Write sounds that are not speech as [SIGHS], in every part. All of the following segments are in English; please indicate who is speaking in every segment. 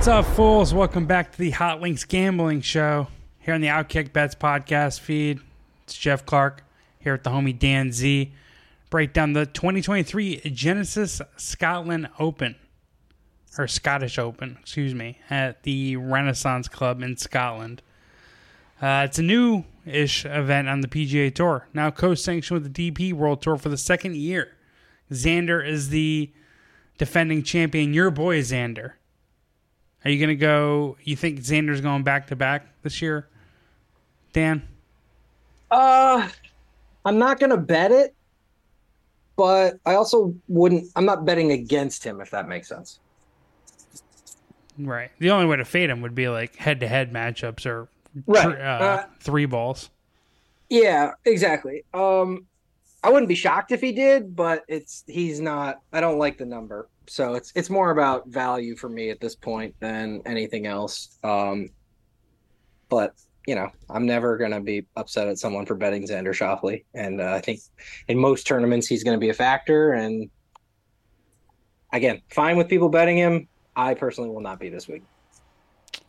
Speaker 1: What's up, fools? Welcome back to the Hot Links Gambling Show here on the Outkick Bets podcast feed. It's Geoff Clark here with the homie Dan Z. Break down the 2023 Genesis Scotland Open, or Scottish Open, excuse me, at the Renaissance Club in Scotland. Uh, it's a new ish event on the PGA Tour, now co sanctioned with the DP World Tour for the second year. Xander is the defending champion. Your boy, Xander. Are you going to go? You think Xander's going back to back this year, Dan?
Speaker 2: Uh, I'm not going to bet it, but I also wouldn't. I'm not betting against him if that makes sense.
Speaker 1: Right. The only way to fade him would be like head to head matchups or
Speaker 2: Right.
Speaker 1: tr- uh,
Speaker 2: Uh,
Speaker 1: three balls.
Speaker 2: Yeah, exactly. Um, I wouldn't be shocked if he did, but it's he's not. I don't like the number, so it's it's more about value for me at this point than anything else. Um, but you know, I'm never gonna be upset at someone for betting Xander Schauffele, and uh, I think in most tournaments he's gonna be a factor. And again, fine with people betting him. I personally will not be this week.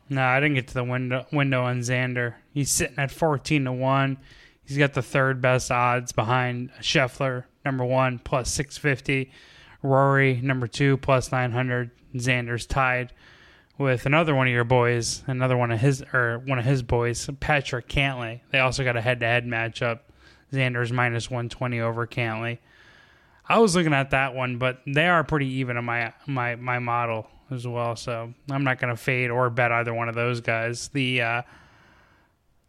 Speaker 1: No, I didn't get to the window window on Xander. He's sitting at fourteen to one. He's got the third best odds behind Scheffler, number one, plus six fifty. Rory, number two, plus nine hundred. Xander's tied with another one of your boys, another one of his or one of his boys, Patrick Cantlay. They also got a head to head matchup. Xander's minus one twenty over Cantlay. I was looking at that one, but they are pretty even in my my my model as well. So I'm not going to fade or bet either one of those guys. The uh,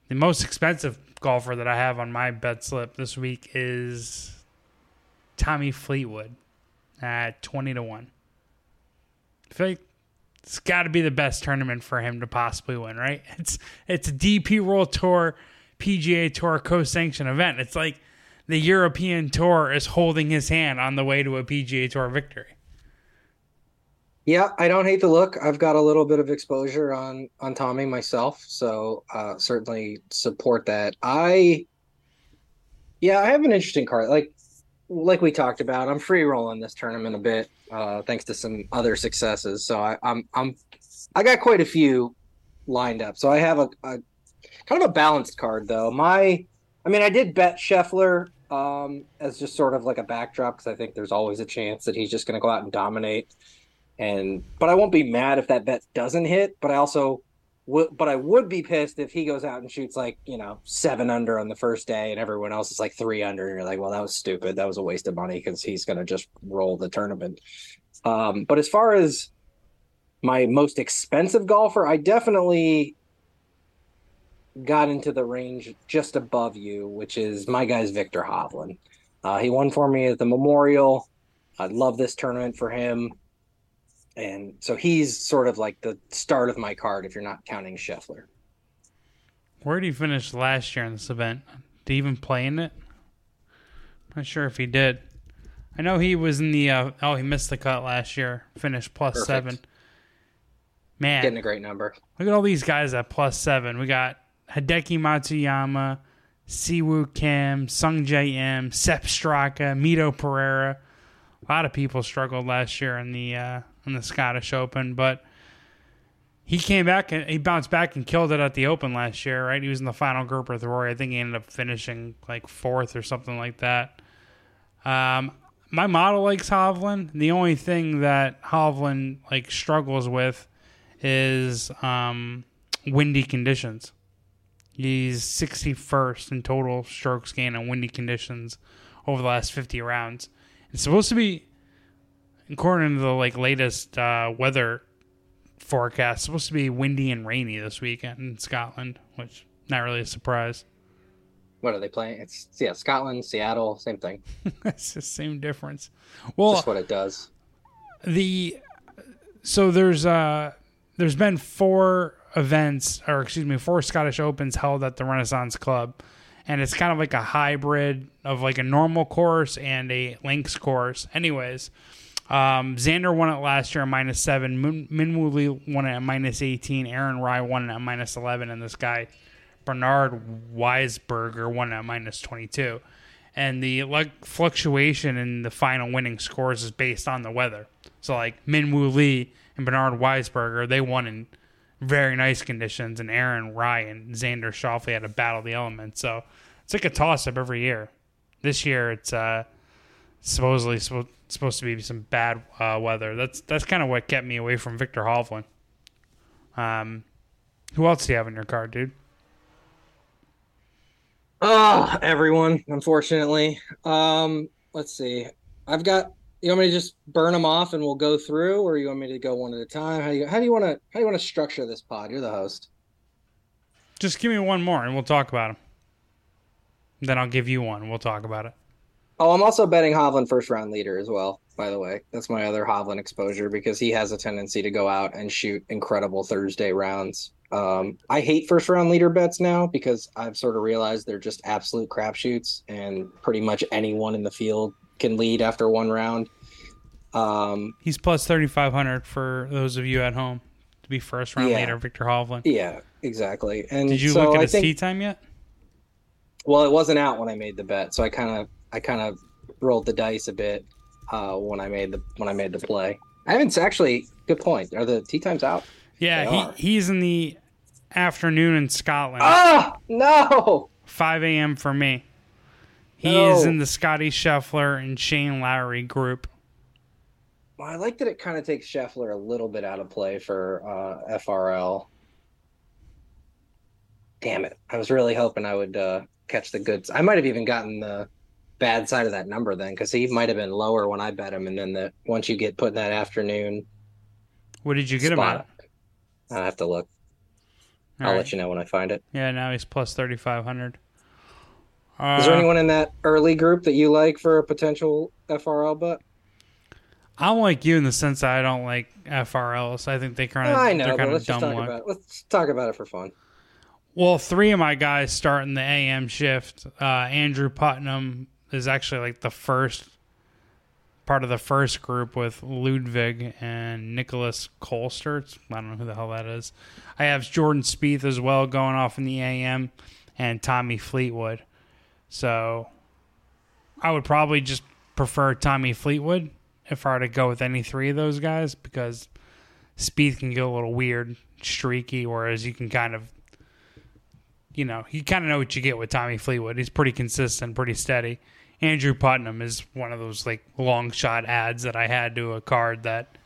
Speaker 1: the most expensive golfer that I have on my bet slip this week is Tommy Fleetwood at twenty to one. I feel like it's got to be the best tournament for him to possibly win, right? [LAUGHS] It's it's a DP World Tour, PGA Tour co-sanctioned event. It's like the European Tour is holding his hand on the way to a PGA Tour victory.
Speaker 2: Yeah, I don't hate the look. I've got a little bit of exposure on on Tommy myself, so uh certainly support that. I yeah, I have an interesting card. Like like we talked about, I'm free rolling this tournament a bit, uh, thanks to some other successes. So I, I'm I'm I got quite a few lined up. So I have a, a kind of a balanced card though. My I mean, I did bet Scheffler um, as just sort of like a backdrop because I think there's always a chance that he's just going to go out and dominate. And but I won't be mad if that bet doesn't hit. But I also but I would be pissed if he goes out and shoots like you know seven under on the first day, and everyone else is like three under, and you're like, well, that was stupid. That was a waste of money because he's going to just roll the tournament. Um, but as far as my most expensive golfer, I definitely got into the range just above you, which is my guy's Viktor Hovland. Uh, he won for me at the Memorial. I love this tournament for him. And so he's sort of like the start of my card if you're not counting Scheffler.
Speaker 1: Where did he finish last year in this event? Did he even play in it? I'm Not sure if he did. I know he was in the. Uh, oh, he missed the cut last year. Finished plus
Speaker 2: Perfect.
Speaker 1: seven. Man,
Speaker 2: Getting a great number.
Speaker 1: look at all these guys at plus seven. We got Hideki Matsuyama, Siwoo Kim, Sung Jae Im, Sep Straka, Mito Pereira. A lot of people struggled last year in the uh, in the Scottish Open, but he came back and he bounced back and killed it at the Open last year. Right, he was in the final group with Rory. I think he ended up finishing like fourth or something like that. Um, my model likes Hovland. The only thing that Hovland like struggles with is um, windy conditions. He's 61st in total strokes gained on windy conditions over the last 50 rounds. It's supposed to be, according to the like latest uh, weather forecast, it's supposed to be windy and rainy this weekend in Scotland, which not really a surprise.
Speaker 2: What are they playing? It's yeah, Scotland, Seattle, same thing. [LAUGHS]
Speaker 1: it's the same difference. Well,
Speaker 2: Just what it does.
Speaker 1: the so there's uh there's been four events or excuse me four scottish opens held at the renaissance club and it's kind of like a hybrid of like a normal course and a links course anyways um, Xander won it last year at minus seven. Min- Minwoo Lee won it at minus 18. Aaron Rai won it at minus 11. And this guy, Bernard Wiesberger, won it at minus 22. And the like fluctuation in the final winning scores is based on the weather. So like Minwoo Lee and Bernard Wiesberger, they won in very nice conditions, and Aaron Ryan, and Xander Schauffele had to battle the elements. So it's like a toss up every year. This year, it's uh, supposedly supposed to be some bad uh, weather. That's that's kind of what kept me away from Viktor Hovland. Um, who else do you have in your card, dude?
Speaker 2: Oh, everyone, unfortunately. Um, let's see. I've got you want me to just burn them off and we'll go through, or you want me to go one at a time? How do you how do you want to how do you want to structure this pod? You're the host.
Speaker 1: Just give me one more and we'll talk about them. Then I'll give you one. We'll talk about it.
Speaker 2: Oh, I'm also betting Hovland first round leader as well. By the way, that's my other Hovland exposure because he has a tendency to go out and shoot incredible Thursday rounds. Um, I hate first round leader bets now because I've sort of realized they're just absolute crapshoots, and pretty much anyone in the field can lead after one round. Um,
Speaker 1: He's plus 3,500 for those of you at home to be first round
Speaker 2: Yeah.
Speaker 1: leader, Viktor Hovland.
Speaker 2: yeah, exactly. And
Speaker 1: Did you
Speaker 2: so
Speaker 1: look at
Speaker 2: I
Speaker 1: his
Speaker 2: think,
Speaker 1: tee time yet?
Speaker 2: Well, it wasn't out when I made the bet, so I kind of I kind of rolled the dice a bit uh, when I made the when I made the play. I haven't actually. Good point. Are the tee times out?
Speaker 1: Yeah,
Speaker 2: They are.
Speaker 1: he, he's in the afternoon in Scotland,
Speaker 2: Ah, no.
Speaker 1: 5 a.m. for me. He
Speaker 2: No.
Speaker 1: is in the Scottie Scheffler and Shane Lowry group.
Speaker 2: Well, I like that it kind of takes Scheffler a little bit out of play for uh, FRL. Damn it! I was really hoping I would uh, catch the goods. I might have even gotten the bad side of that number then, because he might have been lower when I bet him, and then the once you get put in that afternoon
Speaker 1: What did you get him
Speaker 2: spot,
Speaker 1: at?
Speaker 2: I have to look.
Speaker 1: All
Speaker 2: I'll
Speaker 1: right.
Speaker 2: let you know when I find it.
Speaker 1: Yeah, now he's plus 3,500. Uh,
Speaker 2: Is there anyone in that early group that you like for a potential FRL bet?
Speaker 1: I'm like you in the sense that I don't like FRLs. I think they kind of
Speaker 2: I know,
Speaker 1: they're
Speaker 2: but
Speaker 1: kind of
Speaker 2: let's just
Speaker 1: dumb
Speaker 2: talk about. Let's talk about it for fun.
Speaker 1: Well, three of my guys starting the AM shift. Uh, Andrew Putnam is actually like the first part of the first group with Ludvig and Nicolas Colsaerts. I don't know who the hell that is. I have Jordan Spieth as well going off in the AM and Tommy Fleetwood. So I would probably just prefer Tommy Fleetwood if I were to go with any three of those guys because Spieth can get a little weird, streaky, whereas you can kind of you know, you kind of know what you get with Tommy Fleetwood. He's pretty consistent, pretty steady. Andrew Putnam is one of those like long shot ads that I had to a card that,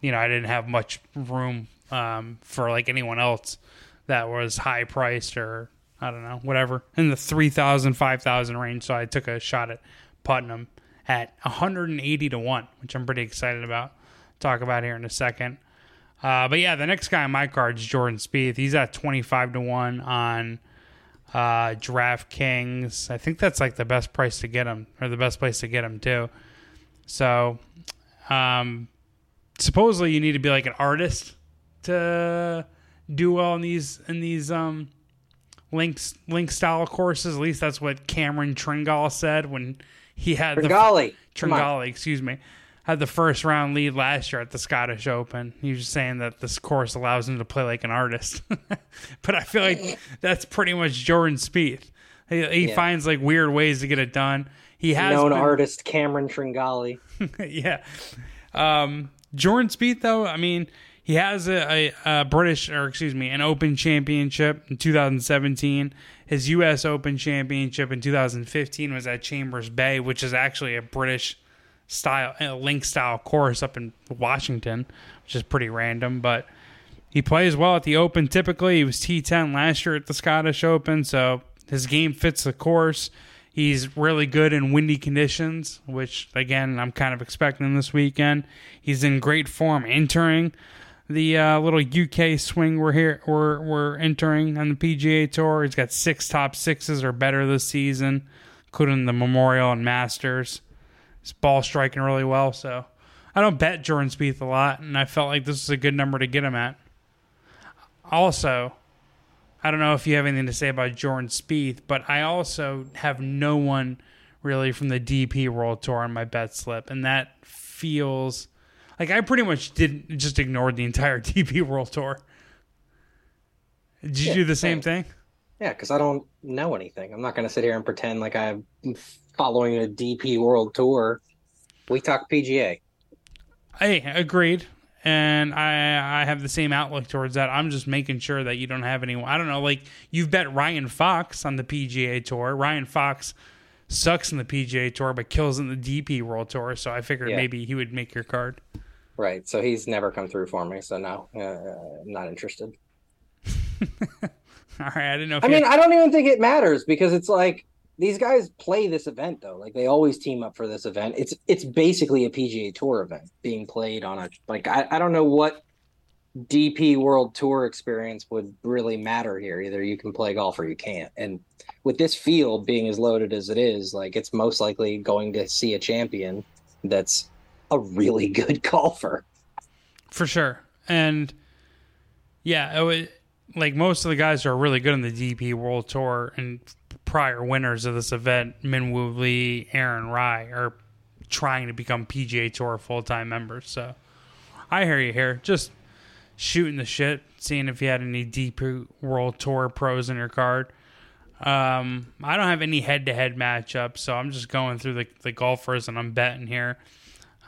Speaker 1: you know, I didn't have much room um, for like anyone else that was high priced or I don't know, whatever, in the 3,000, 5,000 range. So I took a shot at Putnam at 180 to 1, which I'm pretty excited about. Talk about here in a second. Uh, but yeah, the next guy on my card is Jordan Spieth. He's at 25 to 1 on uh, DraftKings. I think that's like the best price to get him, or the best place to get him, too. So, um, supposedly you need to be like an artist to do well in these in these um links link style courses. At least that's what Cameron Tringal said when he had the
Speaker 2: Tringale. Come.
Speaker 1: Tringale, excuse me, had the first round lead last year at the Scottish Open. He was just saying that this course allows him to play like an artist. [LAUGHS] but I feel like that's pretty much Jordan Spieth. He, he
Speaker 2: Yeah.
Speaker 1: finds like weird ways to get it done. He has
Speaker 2: Known
Speaker 1: been-
Speaker 2: artist Cameron Tringale. [LAUGHS]
Speaker 1: yeah. Um, Jordan Spieth, though, I mean, he has a, a, a British, or excuse me, an Open Championship in 2017. His U.S. Open Championship in 2015 was at Chambers Bay, which is actually a British style, link style course up in Washington, which is pretty random, but. He plays well at the Open typically. He was T10 last year at the Scottish Open, so his game fits the course. He's really good in windy conditions, which again I'm kind of expecting this weekend. He's in great form entering the uh, little UK swing we're here we're we're entering on the PGA Tour. He's got six top sixes or better this season, including the Memorial and Masters. He's ball striking really well, so I don't bet Jordan Spieth a lot, and I felt like this is a good number to get him at. Also, I don't know if you have anything to say about Jordan Spieth, but I also have no one really from the DP World Tour on my bet slip, and that feels like I pretty much didn't just ignored the entire [LAUGHS] DP World Tour. Did you
Speaker 2: Yeah,
Speaker 1: do the same. thing?
Speaker 2: Yeah, because I don't know anything. I'm not going to sit here and pretend like I'm following a DP World Tour. We talk PGA.
Speaker 1: Hey, agreed. and I I have the same outlook towards that. I'm just making sure that you don't have anyone. I don't know, like you've bet Ryan Fox on the PGA Tour. Ryan Fox sucks in the PGA Tour, but kills in the DP World Tour. So I figured
Speaker 2: Yeah.
Speaker 1: maybe he would make your card.
Speaker 2: Right. So he's never come through for me. So no, uh, I'm not interested. [LAUGHS] [LAUGHS]
Speaker 1: All right, I didn't know. If
Speaker 2: I mean, I don't even think it matters because it's like these guys play this event though. Like they always team up for this event. It's it's basically a PGA Tour event being played on a like I, I don't know what DP World Tour experience would really matter here. Either you can play golf or you can't. And with this field being as loaded as it is, like it's most likely going to see a champion that's a really [LAUGHS] good golfer.
Speaker 1: for sure, and yeah, it was, like most of the guys who are really good in the DP World Tour and prior winners of this event, Minwoo Lee, Aaron Rai, are trying to become PGA Tour full time members. So I hear you here. Just shooting the shit, seeing if you had any DP World Tour pros in your card. Um, I don't have any head to head matchups, so I'm just going through the, the golfers and I'm betting here.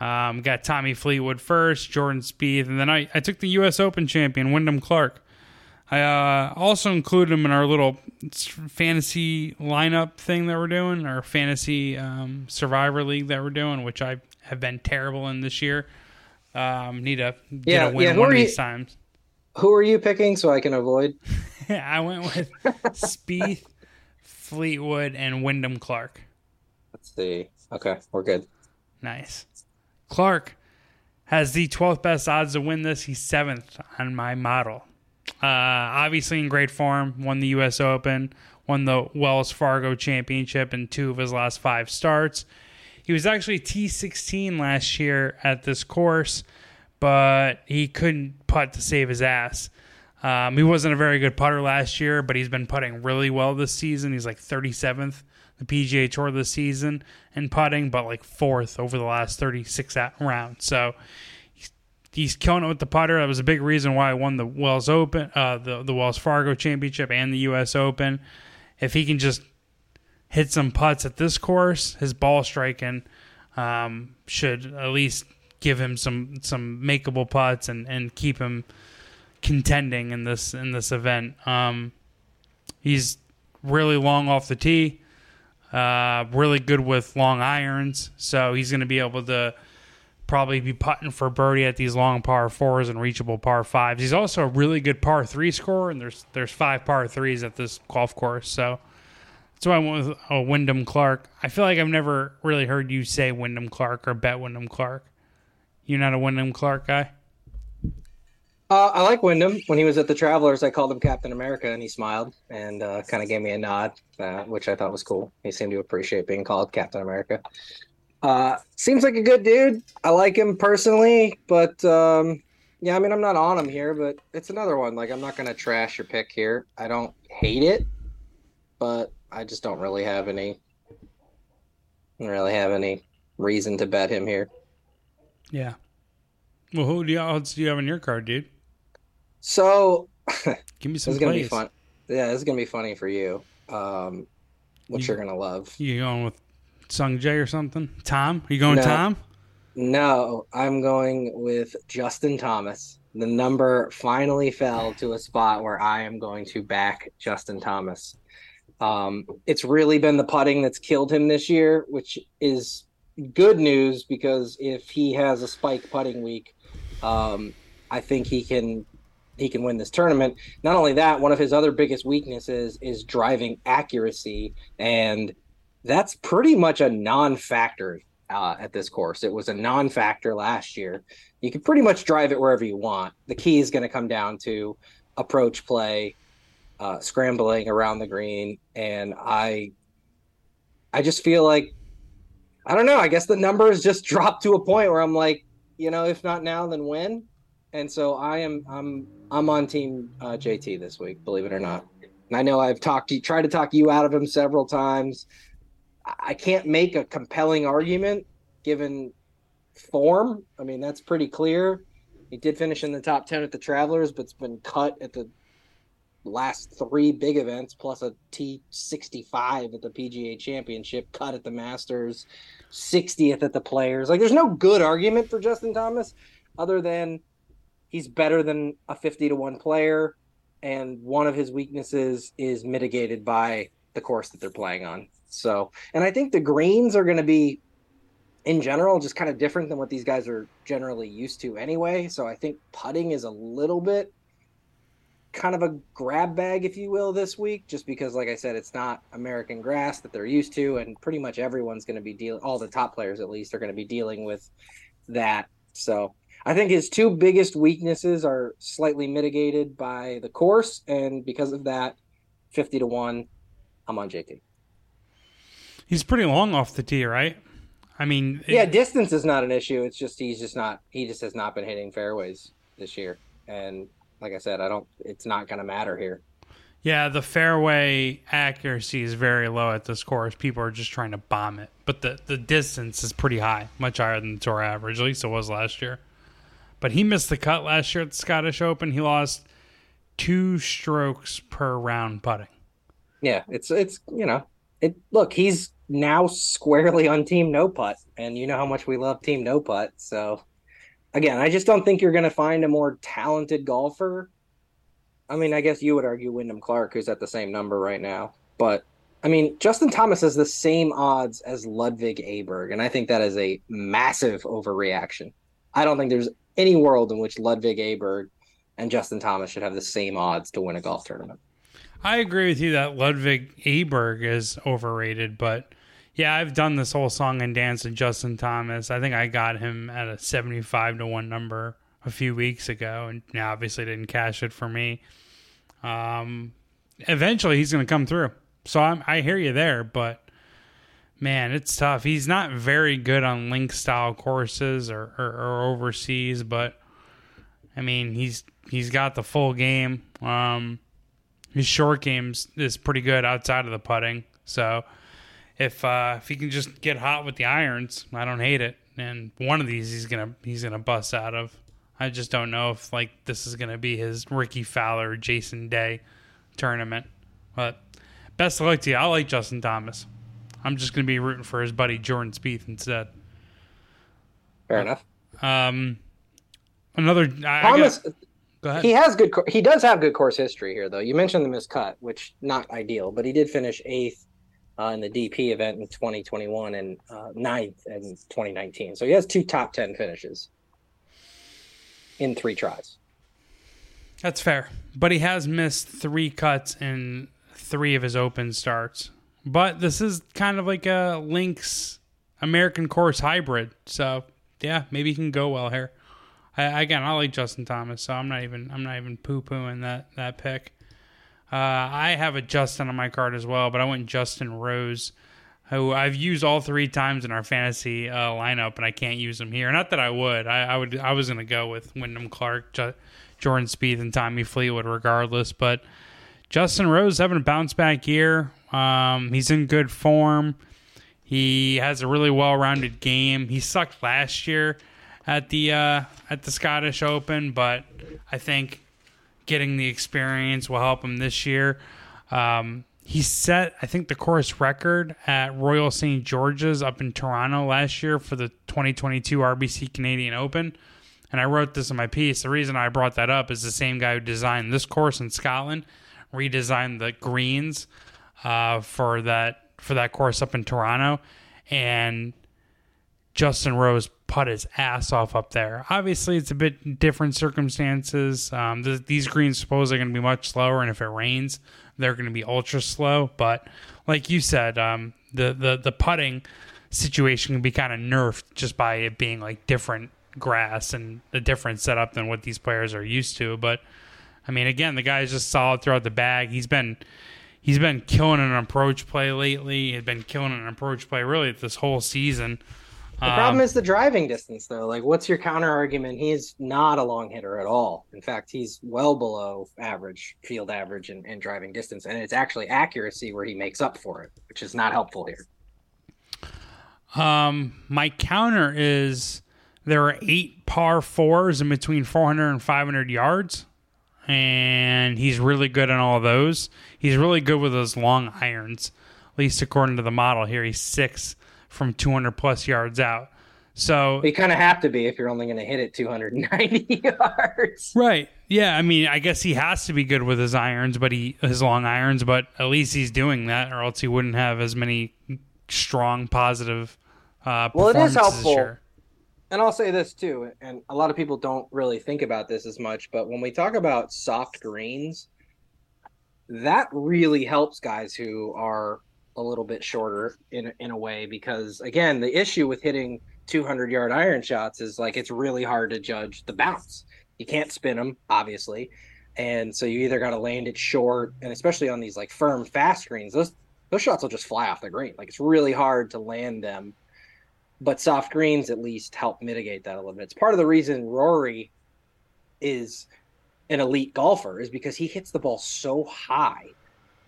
Speaker 1: Um, got Tommy Fleetwood first, Jordan Spieth, and then I, I took the U.S. Open champion, Wyndham Clark. I uh, also included him in our little fantasy lineup thing that we're doing, our fantasy um, survivor league that we're doing, which I have been terrible in this year. Um, need to get
Speaker 2: Yeah,
Speaker 1: a win
Speaker 2: yeah,
Speaker 1: one of
Speaker 2: you-
Speaker 1: these times.
Speaker 2: Who are you picking so I can avoid? [LAUGHS]
Speaker 1: I went with Spieth, Fleetwood, and Wyndham Clark.
Speaker 2: Let's see. Okay, we're good.
Speaker 1: Nice. Clark has the 12th best odds to win this. He's seventh on my model. Uh, obviously in great form. Won the U.S. Open, won the Wells Fargo Championship in two of his last five starts. He was actually T16 last year at this course, but he couldn't putt to save his ass. Um, he wasn't a very good putter last year, but he's been putting really well this season. He's like 37th the PGA Tour this season in putting, but like fourth over the last 36 at- rounds. So he's, killing it with the putter. That was a big reason why I won the Wells Open, uh, the the Wells Fargo Championship and the U.S. Open. If he can just hit some putts at this course, his ball striking um, should at least give him some some makeable putts and, and keep him contending in this in this event. Um, he's really long off the tee, uh, really good with long irons, so he's going to be able to probably be putting for birdie at these long par fours and reachable par fives. He's also a really good par three scorer, and there's there's five par threes at this golf course, so. That's why I went with uh, Wyndham Clark. I feel like I've never really heard you say Wyndham Clark or bet Wyndham Clark. You're not a Wyndham Clark guy?
Speaker 2: Uh, I like Wyndham. When he was at the Travelers, I called him Captain America, and he smiled and uh, kind of gave me a nod, uh, which I thought was cool. He seemed to appreciate being called Captain America. Uh, seems like a good dude. I like him personally, but um, yeah, I mean, I'm not on him here, but it's another one. Like, I'm not going to trash your pick here. I don't hate it, but I just don't really have any, really have any reason to bet him here.
Speaker 1: Yeah. Well, who do you, odds do you have in your card, dude?
Speaker 2: So [LAUGHS]
Speaker 1: Give me
Speaker 2: This
Speaker 1: some
Speaker 2: is gonna be fun. Yeah, this is gonna be funny for you. Um, which
Speaker 1: You-
Speaker 2: you're gonna love.
Speaker 1: You going with Sung Jae or something? Tom? Are you going
Speaker 2: No.
Speaker 1: Tom?
Speaker 2: No, I'm going with Justin Thomas. The number finally fell to a spot where I am going to back Justin Thomas. Um, it's really been the putting that's killed him this year, which is good news because if he has a spike putting week, um, I think he can he can win this tournament. Not only that, one of his other biggest weaknesses is driving accuracy, and that's pretty much a non-factor uh, at this course. It was a non-factor last year. You can pretty much drive it wherever you want. The key is going to come down to approach play, uh, scrambling around the green, and I, I just feel like, I don't know. I guess the numbers [LAUGHS] just dropped to a point where I'm like, you know, if not now, then when? And so I am, I'm, I'm on team uh, JT this week. Believe it or not. I know I've talked to tried to talk you out of him several times. I- can't make a compelling argument given form. I mean, that's pretty clear. He did finish in the top 10 at the Travelers, but it's been cut at the last three big events, plus a T65 at the PGA Championship, cut at the Masters, 60th at the Players. Like, there's no good argument for Justin Thomas other than he's better than a 50 to 1 player and one of his weaknesses is mitigated by the course that they're playing on. So, and I think the greens are going to be in general just kind of different than what these guys are generally used to anyway. So I think putting is a little bit kind of a grab bag, if you will, this week, just because, like I said, it's not American grass that they're used to, and pretty much everyone's going to be dealing. All the top players, at least, are going to be dealing with that. So I think his two biggest weaknesses are slightly mitigated by the course, and because of that, fifty to one, I'm on JT.
Speaker 1: He's pretty long off the tee, right? I mean,
Speaker 2: it, yeah, distance is not an issue. It's just he's just not he just has not been hitting fairways this year, and like I said, I don't. It's not going to matter here.
Speaker 1: Yeah, the fairway accuracy is very low at this course. People are just trying to bomb it, but the the distance is pretty high, much higher than the tour average. At least it was last year. But he missed the cut last year at the Scottish Open. He lost two strokes per round putting.
Speaker 2: Yeah, it's it's you know it. Look, he's now squarely on Team No Putt, and you know how much we love Team No Putt. So again, I just don't think you're going to find a more talented golfer. I mean, I guess you would argue Wyndham Clark, who's at the same number right now, but I mean, Justin Thomas has the same odds as Ludvig Aberg, and I think that is a massive overreaction. I don't think there's any world in which Ludvig Aberg and Justin Thomas should have the same odds to win a golf tournament.
Speaker 1: I agree with you that Ludvig Aberg is overrated, but yeah, I've done this whole song and dance with Justin Thomas. I think I got him at a 75 to 1 number a few weeks ago, and now obviously didn't cash it for me. Um, eventually, he's going to come through. So I'm, I hear you there, but man, it's tough. He's not very good on link style courses or, or, or overseas, but I mean, he's he's got the full game. Um, his short games is pretty good outside of the putting. So if uh, if he can just get hot with the irons, I don't hate it. And one of these he's gonna he's gonna bust out of. I just don't know if like this is gonna be his Rickie Fowler, Jason Day tournament. But best of luck to you. I like Justin Thomas. I'm just gonna be rooting for his buddy Jordan Spieth instead.
Speaker 2: Fair enough.
Speaker 1: Um, another
Speaker 2: Thomas. I got, go ahead. He has good. He does have good course history here, though. You mentioned the miscut, which not ideal, but he did finish eighth uh, in the DP event in 2021 and uh, ninth in 2019. So he has two top 10 finishes in three tries.
Speaker 1: That's fair. But he has missed three cuts in three of his open starts. But this is kind of like a Links American course hybrid. So yeah, maybe he can go well here. I, again, I like Justin Thomas, so I'm not even I'm not even poo pooing that that pick. Uh, I have a Justin on my card as well, but I went Justin Rose, who I've used all three times in our fantasy uh, lineup, and I can't use him here. Not that I would. I, I would. I was going to go with Wyndham Clark, J- Jordan Spieth, and Tommy Fleetwood, regardless. But Justin Rose having a bounce back year. Um, he's in good form. He has a really well-rounded game. He sucked last year at the uh, at the Scottish Open, but I think getting the experience will help him this year. Um, he set, I think, the course record at Royal St. George's up in Toronto last year for the 2022 RBC Canadian Open. And I wrote this in my piece. The reason I brought that up is the same guy who designed this course in Scotland redesigned the greens uh, for that for that course up in Toronto, and Justin Rose put his ass off up there. Obviously, it's a bit different circumstances. Um, th- these greens supposedly are going to be much slower, and if it rains, they're going to be ultra slow. But like you said, um, the the the putting situation can be kind of nerfed just by it being like different grass and a different setup than what these players are used to. But I mean, again, the guy's just solid throughout the bag. He's been he's been killing an approach play lately. He's been killing an approach play really this whole season.
Speaker 2: The um, problem is the driving distance, though. Like, what's your counter argument? He's not a long hitter at all. In fact, he's well below average field average and, and driving distance, and it's actually accuracy where he makes up for it, which is not helpful here.
Speaker 1: Um, my counter is there are eight par fours in between 400 and 500 yards, and he's really good on all those. He's really good with those long irons, at least according to the model here. He's six from 200 plus yards out. So
Speaker 2: you kind of have to be if you're only going to hit it 290 [LAUGHS] yards.
Speaker 1: Right. Yeah. I mean, I guess he has to be good with his irons, but he his long irons. But at least he's doing that, or else he wouldn't have as many strong positive. Uh,
Speaker 2: well, it is helpful. And I'll say this too, and a lot of people don't really think about this as much, but when we talk about soft greens, that really helps guys who are a little bit shorter in in a way because again, the issue with hitting 200 yard iron shots is like it's really hard to judge the bounce. You can't spin them, obviously, and so you either got to land it short, and especially on these like firm fast greens, those those shots will just fly off the green. Like it's really hard to land them but soft greens at least help mitigate that a little bit. It's part of the reason Rory is an elite golfer is because he hits the ball so high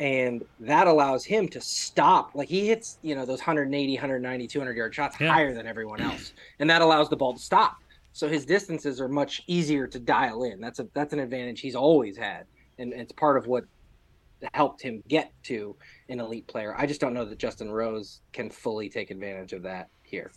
Speaker 2: and that allows him to stop like he hits you know those 180 190 200 yard shots
Speaker 1: Yeah.
Speaker 2: higher than everyone else. And that allows the ball to stop. So his distances are much easier to dial in. That's a that's an advantage he's always had. And it's part of what helped him get to an elite player. I just don't know that justin rose can fully take advantage of that here.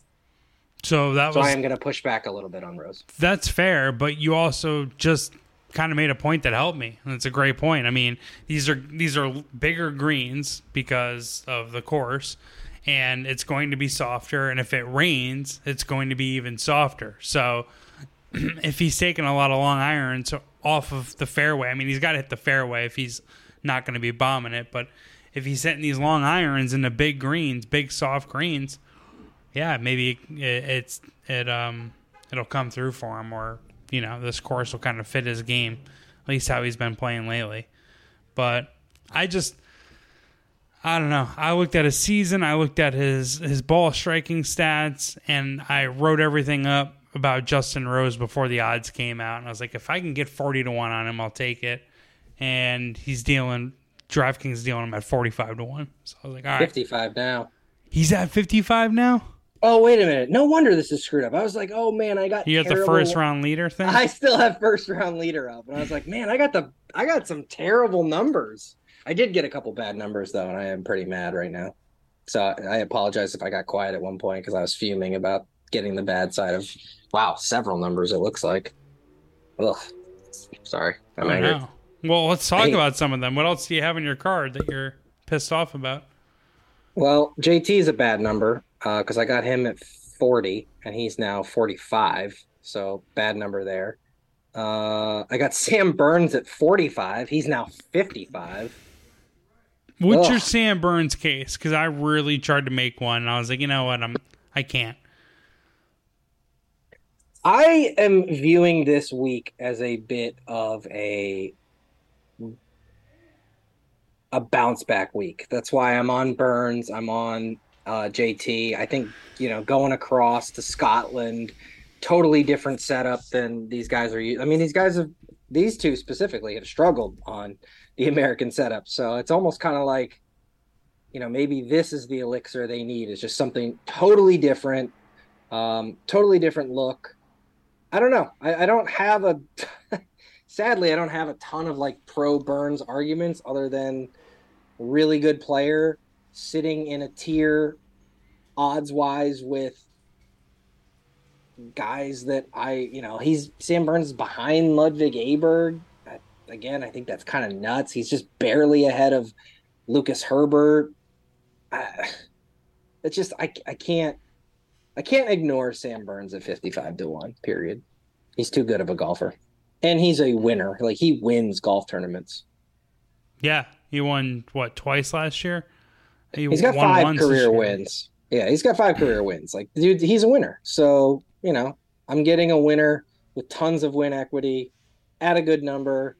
Speaker 1: So that
Speaker 2: so
Speaker 1: was
Speaker 2: I am going to push back a little bit on Rose.
Speaker 1: that's fair, but you also just kind of made a point that helped me, and it's a great point. I mean, these are these are bigger greens because of the course, and it's going to be softer. And if it rains, it's going to be even softer. So [CLEARS THROAT] if he's taking a lot of long irons off of the fairway, I mean, he's got to hit the fairway if he's not going to be bombing it. But if he's hitting these long irons into big greens, big soft greens, yeah, maybe it, it's it um it'll come through for him, or you know, this course will kind of fit his game, at least how he's been playing lately. But I just. I don't know. I looked at his season. I looked at his his ball striking stats, and I wrote everything up about Justin Rose before the odds came out. And I was like, if I can get forty to one on him, I'll take it. And he's dealing DraftKings dealing him at forty five to one. So I was like, all right,
Speaker 2: 55 now.
Speaker 1: he's at fifty five now.
Speaker 2: Oh, wait a minute. No wonder this is screwed up. I was like, oh, man, I got
Speaker 1: You got the first round leader thing.
Speaker 2: I still have first round leader up. And I was like, man, I got the I got some terrible numbers. I did get a couple bad numbers though, and I am pretty mad right now. So I apologize if I got quiet at one point because I was fuming about getting the bad side of wow, several numbers it looks like. Ugh. Sorry. I'm
Speaker 1: I
Speaker 2: angry.
Speaker 1: know. Well, let's talk
Speaker 2: Hey.
Speaker 1: about some of them. What else do you have in your card that you're pissed off about?
Speaker 2: Well, JT is a bad number because I got him at 40 and he's now 45. So bad number there. Uh, I got [LAUGHS] Sam Burns at 45. He's now 55.
Speaker 1: What's your
Speaker 2: Ugh.
Speaker 1: Sam Burns case? Because I really tried to make one, and I was like, you know what, I'm I can't.
Speaker 2: I am viewing this week as a bit of a a bounce back week. That's why I'm on Burns. I'm on uh, JT. I think you know going across to Scotland, totally different setup than these guys are. I mean, these guys have these two specifically have struggled on the American setup. So it's almost kind of like, you know, maybe this is the elixir they need. It's just something totally different, um, totally different look. I don't know. I, I don't have a. [LAUGHS] sadly, I don't have a ton of like pro Burns arguments other than really good player sitting in a tier odds wise with guys that I, you know, he's Sam Burns behind Ludvig Aberg. I- Again, I think that's kind of nuts. He's just barely ahead of Lucas Herbert. It's just I I can't I can't ignore Sam Burns at 55 to 1, period. He's too good of a golfer. And he's a winner. Like he wins golf tournaments.
Speaker 1: Yeah, he won what twice last year. He
Speaker 2: He's got five career wins. Yeah, he's got five career wins. Like dude, he's a winner. So, you know, I'm getting a winner with tons of win equity at a good number.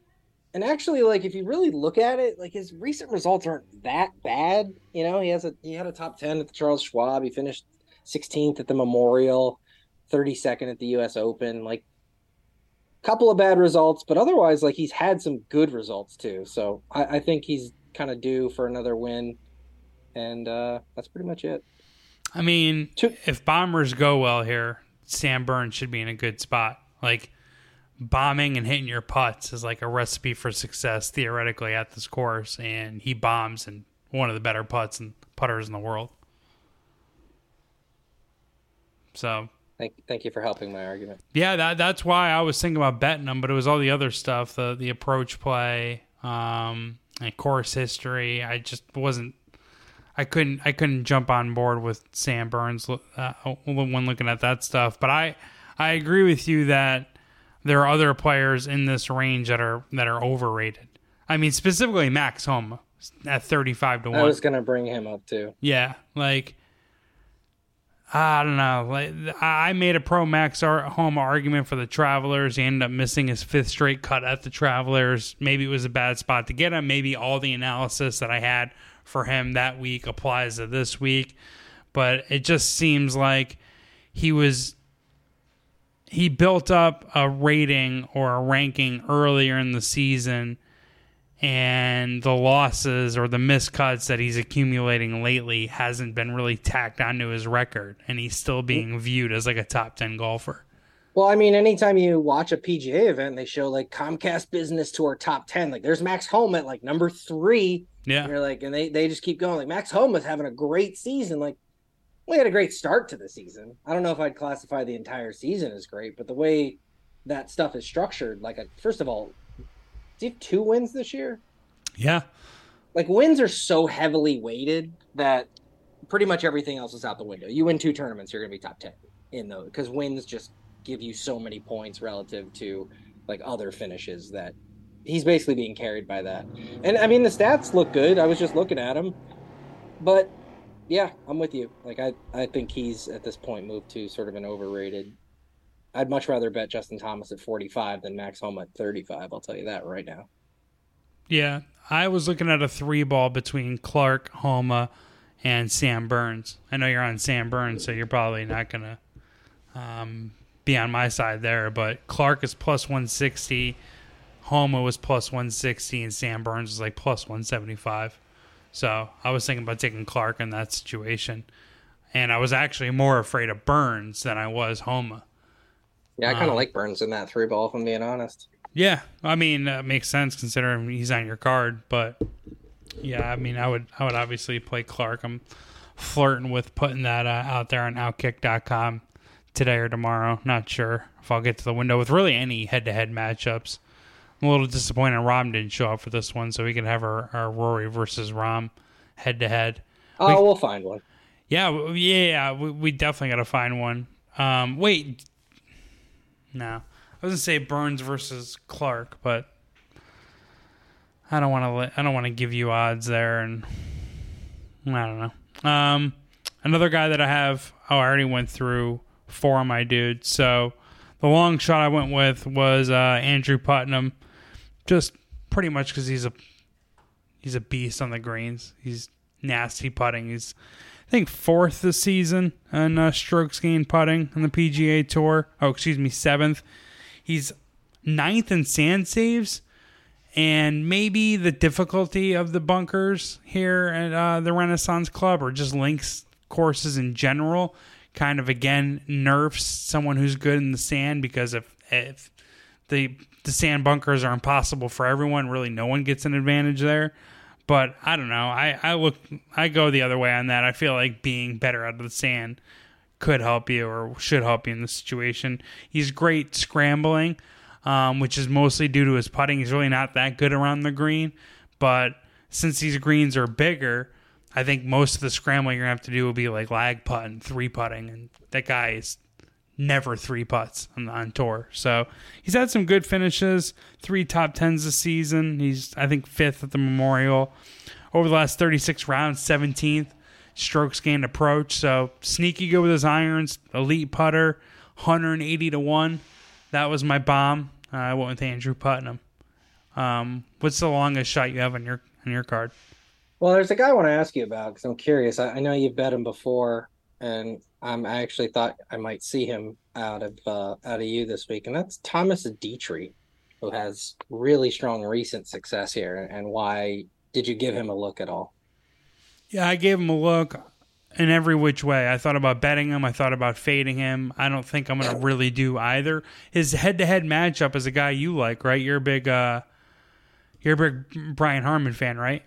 Speaker 2: And actually, like if you really look at it, like his recent results aren't that bad. You know, he has a he had a top ten at the Charles Schwab. He finished 16th at the Memorial, 32nd at the U.S. Open. Like, couple of bad results, but otherwise, like he's had some good results too. So I, I think he's kind of due for another win, and uh, that's pretty much it.
Speaker 1: I mean,
Speaker 2: Two-
Speaker 1: if bombers go well here, Sam Burns should be in a good spot. Like bombing and hitting your putts is like a recipe for success theoretically at this course, and he bombs and one of the better putts and putters in the world. So
Speaker 2: Thank, thank you for helping my argument.
Speaker 1: Yeah, that that's why I was thinking about betting him, but it was all the other stuff, the the approach play, um, and course history. I just wasn't. I couldn't. I couldn't jump on board with Sam Burns uh, when looking at that stuff. But I, I agree with you that there are other players in this range that are that are overrated. I mean, specifically Max Homa at thirty five to one. I
Speaker 2: was gonna bring him up too.
Speaker 1: Yeah, like I don't know. Like I made a pro Max Homa argument for the Travelers. He ended up missing his fifth straight cut at the Travelers. Maybe it was a bad spot to get him. Maybe all the analysis that I had for him that week applies to this week. But it just seems like he was he built up a rating or a ranking earlier in the season and the losses or the miscuts that he's accumulating lately hasn't been really tacked onto his record and he's still being viewed as like a top 10 golfer
Speaker 2: well i mean anytime you watch a pga event they show like comcast business tour top 10 like there's max homa at like number three
Speaker 1: yeah
Speaker 2: and you're like and they, they just keep going like max homa's having a great season like we had a great start to the season i don't know if i'd classify the entire season as great but the way that stuff is structured like a, first of all do you have two wins this year?
Speaker 1: Yeah.
Speaker 2: Like wins are so heavily weighted that pretty much everything else is out the window. You win two tournaments, you're going to be top 10 in those because wins just give you so many points relative to like other finishes that he's basically being carried by that. And I mean, the stats look good. I was just looking at him, but yeah, I'm with you. Like I, I think he's at this point moved to sort of an overrated I'd much rather bet Justin Thomas at 45 than Max Homa at 35. I'll tell you that right now.
Speaker 1: Yeah, I was looking at a three ball between Clark, Homa, and Sam Burns. I know you're on Sam Burns, so you're probably not to um, be on my side there. But Clark is plus 160, Homa was plus 160, and Sam Burns was like plus 175. So I was thinking about taking Clark in that situation. And I was actually more afraid of Burns than I was Homa.
Speaker 2: Yeah, I kind of um, like Burns in that three ball, if I'm being honest.
Speaker 1: Yeah, I mean, that makes sense considering he's on your card. But yeah, I mean, I would, I would obviously play Clark. I'm flirting with putting that uh, out there on Outkick.com today or tomorrow. Not sure if I'll get to the window with really any head-to-head matchups. I'm a little disappointed Rahm didn't show up for this one, so we can have our, our Rory versus Rahm head-to-head.
Speaker 2: Oh, we, will find one.
Speaker 1: Yeah, yeah, we, we definitely got to find one. Um, wait, no, I was gonna say Burns versus Clark, but I don't want to. I don't want to give you odds there, and I don't know. Um, another guy that I have. Oh, I already went through four of my dudes. So the long shot I went with was uh, Andrew Putnam, just pretty much because he's a he's a beast on the greens. He's nasty putting. He's I think fourth this season in uh, strokes gained putting on the PGA Tour. Oh, excuse me, seventh. He's ninth in sand saves, and maybe the difficulty of the bunkers here at uh, the Renaissance Club, or just links courses in general, kind of again nerfs someone who's good in the sand because if if the the sand bunkers are impossible for everyone, really no one gets an advantage there. But I don't know. I, I look I go the other way on that. I feel like being better out of the sand could help you or should help you in this situation. He's great scrambling, um, which is mostly due to his putting. He's really not that good around the green, but since these greens are bigger, I think most of the scrambling you're gonna have to do will be like lag putting, three putting, and that guy is never three putts on, on tour. So he's had some good finishes, three top tens this season. He's I think fifth at the Memorial. Over the last 36 rounds, 17th strokes gained approach. So sneaky good with his irons, elite putter, 180 to one. That was my bomb. Uh, I went with Andrew Putnam. Um, what's the longest shot you have on your on your card?
Speaker 2: Well, there's a guy I want to ask you about because I'm curious. I, I know you've bet him before, and um, I actually thought I might see him out of uh, out of you this week, and that's Thomas Detry, who has really strong recent success here. And why did you give him a look at all?
Speaker 1: Yeah, I gave him a look in every which way. I thought about betting him. I thought about fading him. I don't think I'm going to really do either. His head-to-head matchup is a guy you like, right? You're a big, uh, you're a big Brian Harman fan, right?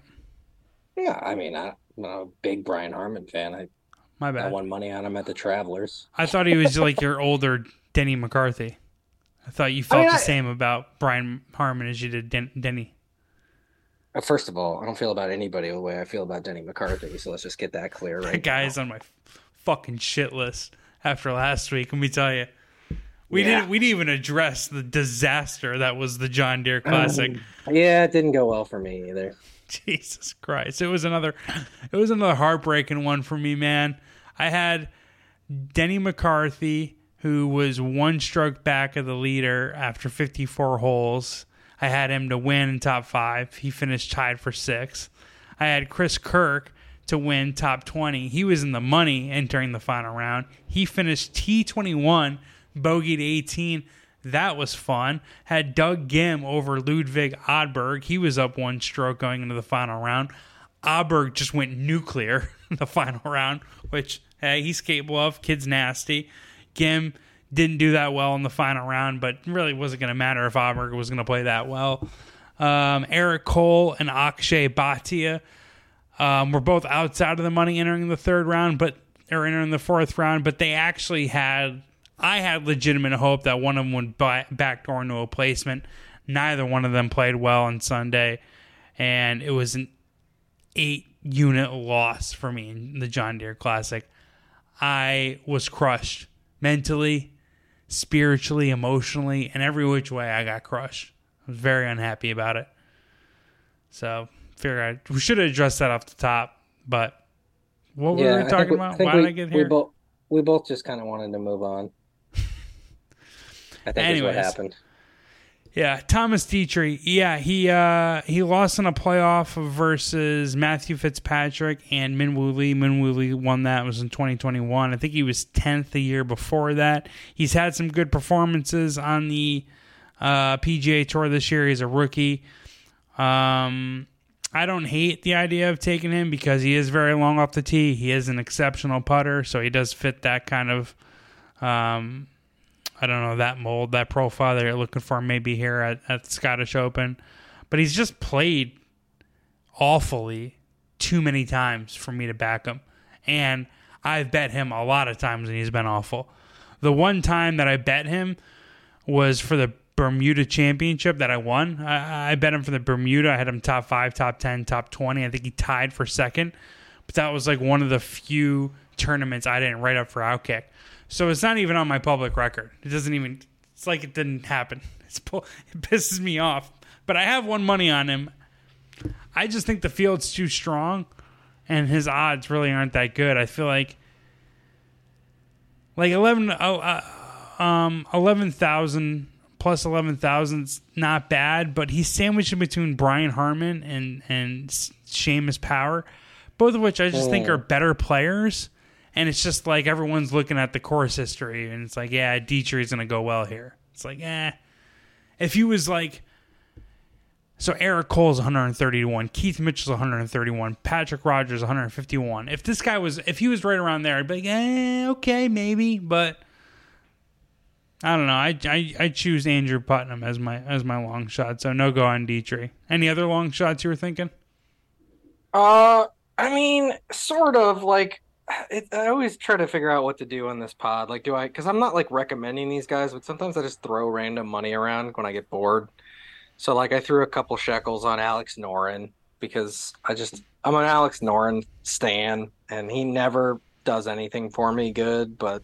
Speaker 2: Yeah, I mean, I, am a big Brian Harman fan. I
Speaker 1: My
Speaker 2: I won money on him at the Travelers.
Speaker 1: I thought he was like your older Denny McCarthy. I thought you felt
Speaker 2: mean,
Speaker 1: the
Speaker 2: I-
Speaker 1: same about Brian Harman as you did Den- Denny.
Speaker 2: First of all, I don't feel about anybody the way I feel about Denny McCarthy. So let's just get that clear right
Speaker 1: That guy is on my fucking shit list after last week. Let me tell you, we
Speaker 2: Yeah.
Speaker 1: didn't we didn't even address the disaster that was the John Deere Classic.
Speaker 2: now. [CLEARS THROAT] Yeah, it didn't go well for me either. [LAUGHS]
Speaker 1: Jesus Christ! It was another, it was another heartbreaking one for me, man. I had Denny McCarthy, who was one stroke back of the leader after 54 holes. I had him to win in top five. He finished tied for sixth. I had Chris Kirk to win top 20. He was in the money entering the final round. He finished T21, bogeyed 18. That was fun. Had Doug Ghim over Ludvig Aberg. He was up one stroke going into the final round. Aberg just went nuclear [LAUGHS] [LAUGHS] the final round, which, hey, he's capable of. Kid's nasty. Ghim didn't do that well in the final round, but really wasn't going to matter if Aberg was going to play that well. Um, Eric Cole and Akshay Bhatia um, were both outside of the money entering the third round, but or entering the fourth round. But they actually had, I had legitimate hope that one of them would backdoor into a placement. Neither one of them played well on Sunday, and it was an eight unit loss for me in the John Deere Classic. I was crushed mentally, spiritually, emotionally, and every which way. I got crushed. I was very unhappy about it. So, figure I we should have addressed that off the top. But what were we talking
Speaker 2: think
Speaker 1: about? Why
Speaker 2: we,
Speaker 1: did I get
Speaker 2: we
Speaker 1: here?
Speaker 2: both we both just kind of wanted to move on. [LAUGHS] I think
Speaker 1: Anyways.
Speaker 2: what happened.
Speaker 1: Yeah, Thomas Detry. Yeah, he uh he lost in a playoff versus Matthew Fitzpatrick and Minwoo Lee. Minwoo Lee won that. It was in 2021. I think he was 10th the year before that. He's had some good performances on the uh, PGA Tour this year. He's a rookie. Um, I don't hate the idea of taking him because he is very long off the tee. He is an exceptional putter, so he does fit that kind of um, I don't know that mold, that profile that you're looking for maybe here at, at Scottish Open. But he's just played awfully too many times for me to back him. And I've bet him a lot of times and he's been awful. The one time that I bet him was for the Bermuda Championship that I won. I, I bet him for the Bermuda. I had him top five, top 10, top 20. I think he tied for second. But that was like one of the few tournaments I didn't write up for Outkick. So it's not even on my public record. It doesn't even. It's like it didn't happen. [LAUGHS] It's it pisses me off. But I have one money on him. I just think the field's too strong, and his odds really aren't that good. I feel like like eleven oh, uh, um eleven thousand plus eleven thousand's not bad, but he's sandwiched in between Brian Harman and and Seamus Power, both of which I just think
Speaker 2: Oh.
Speaker 1: are better players. And it's just like everyone's looking at the course history, and it's like, yeah, Detry's gonna go well here. It's like, eh. If he was like, so Eric Cole's 131, Keith Mitchell's 131, Patrick Rodgers 151. If this guy was, if he was right around there, I'd be like, eh, okay, maybe, but I don't know. I, I I choose Andrew Putnam as my as my long shot. So no go on Detry. Any other long shots you were thinking?
Speaker 2: Uh, I mean, sort of like it, I always try to figure out what to do on this pod. Like, do I? Because I'm not like recommending these guys, but sometimes I just throw random money around when I get bored. So, like, I threw a couple shekels on Alex Noren because I just I'm an Alex Noren stan, and he never does anything for me good. But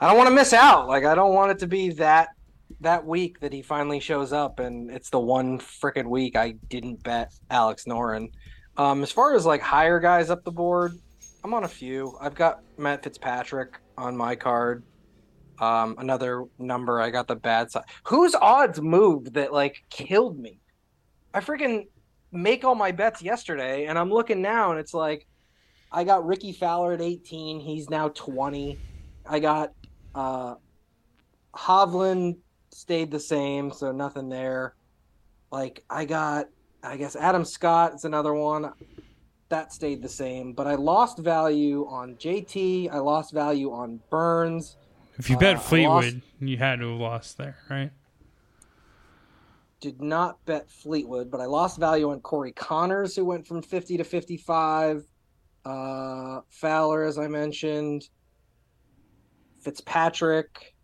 Speaker 2: I don't want to miss out. Like, I don't want it to be that that week that he finally shows up, and it's the one freaking week I didn't bet Alex Noren. Um, as far as like higher guys up the board, I'm on a few. I've got Matt Fitzpatrick on my card. Um, another number, I got the bad side. Whose odds moved that like killed me? I freaking make all my bets yesterday, and I'm looking now, and it's like I got Rickie Fowler at 18. He's now 20. I got uh, Hovland stayed the same, so nothing there. Like I got, I guess Adam Scott is another one that stayed the same, but I lost value on JT. I lost value on Burns.
Speaker 1: If you
Speaker 2: Uh,
Speaker 1: bet
Speaker 2: I
Speaker 1: Fleetwood, you had to have lost there, right?
Speaker 2: Did not bet Fleetwood, but I lost value on Corey Conners, who went from 50 to 55. Uh, Fowler, as I mentioned. Fitzpatrick.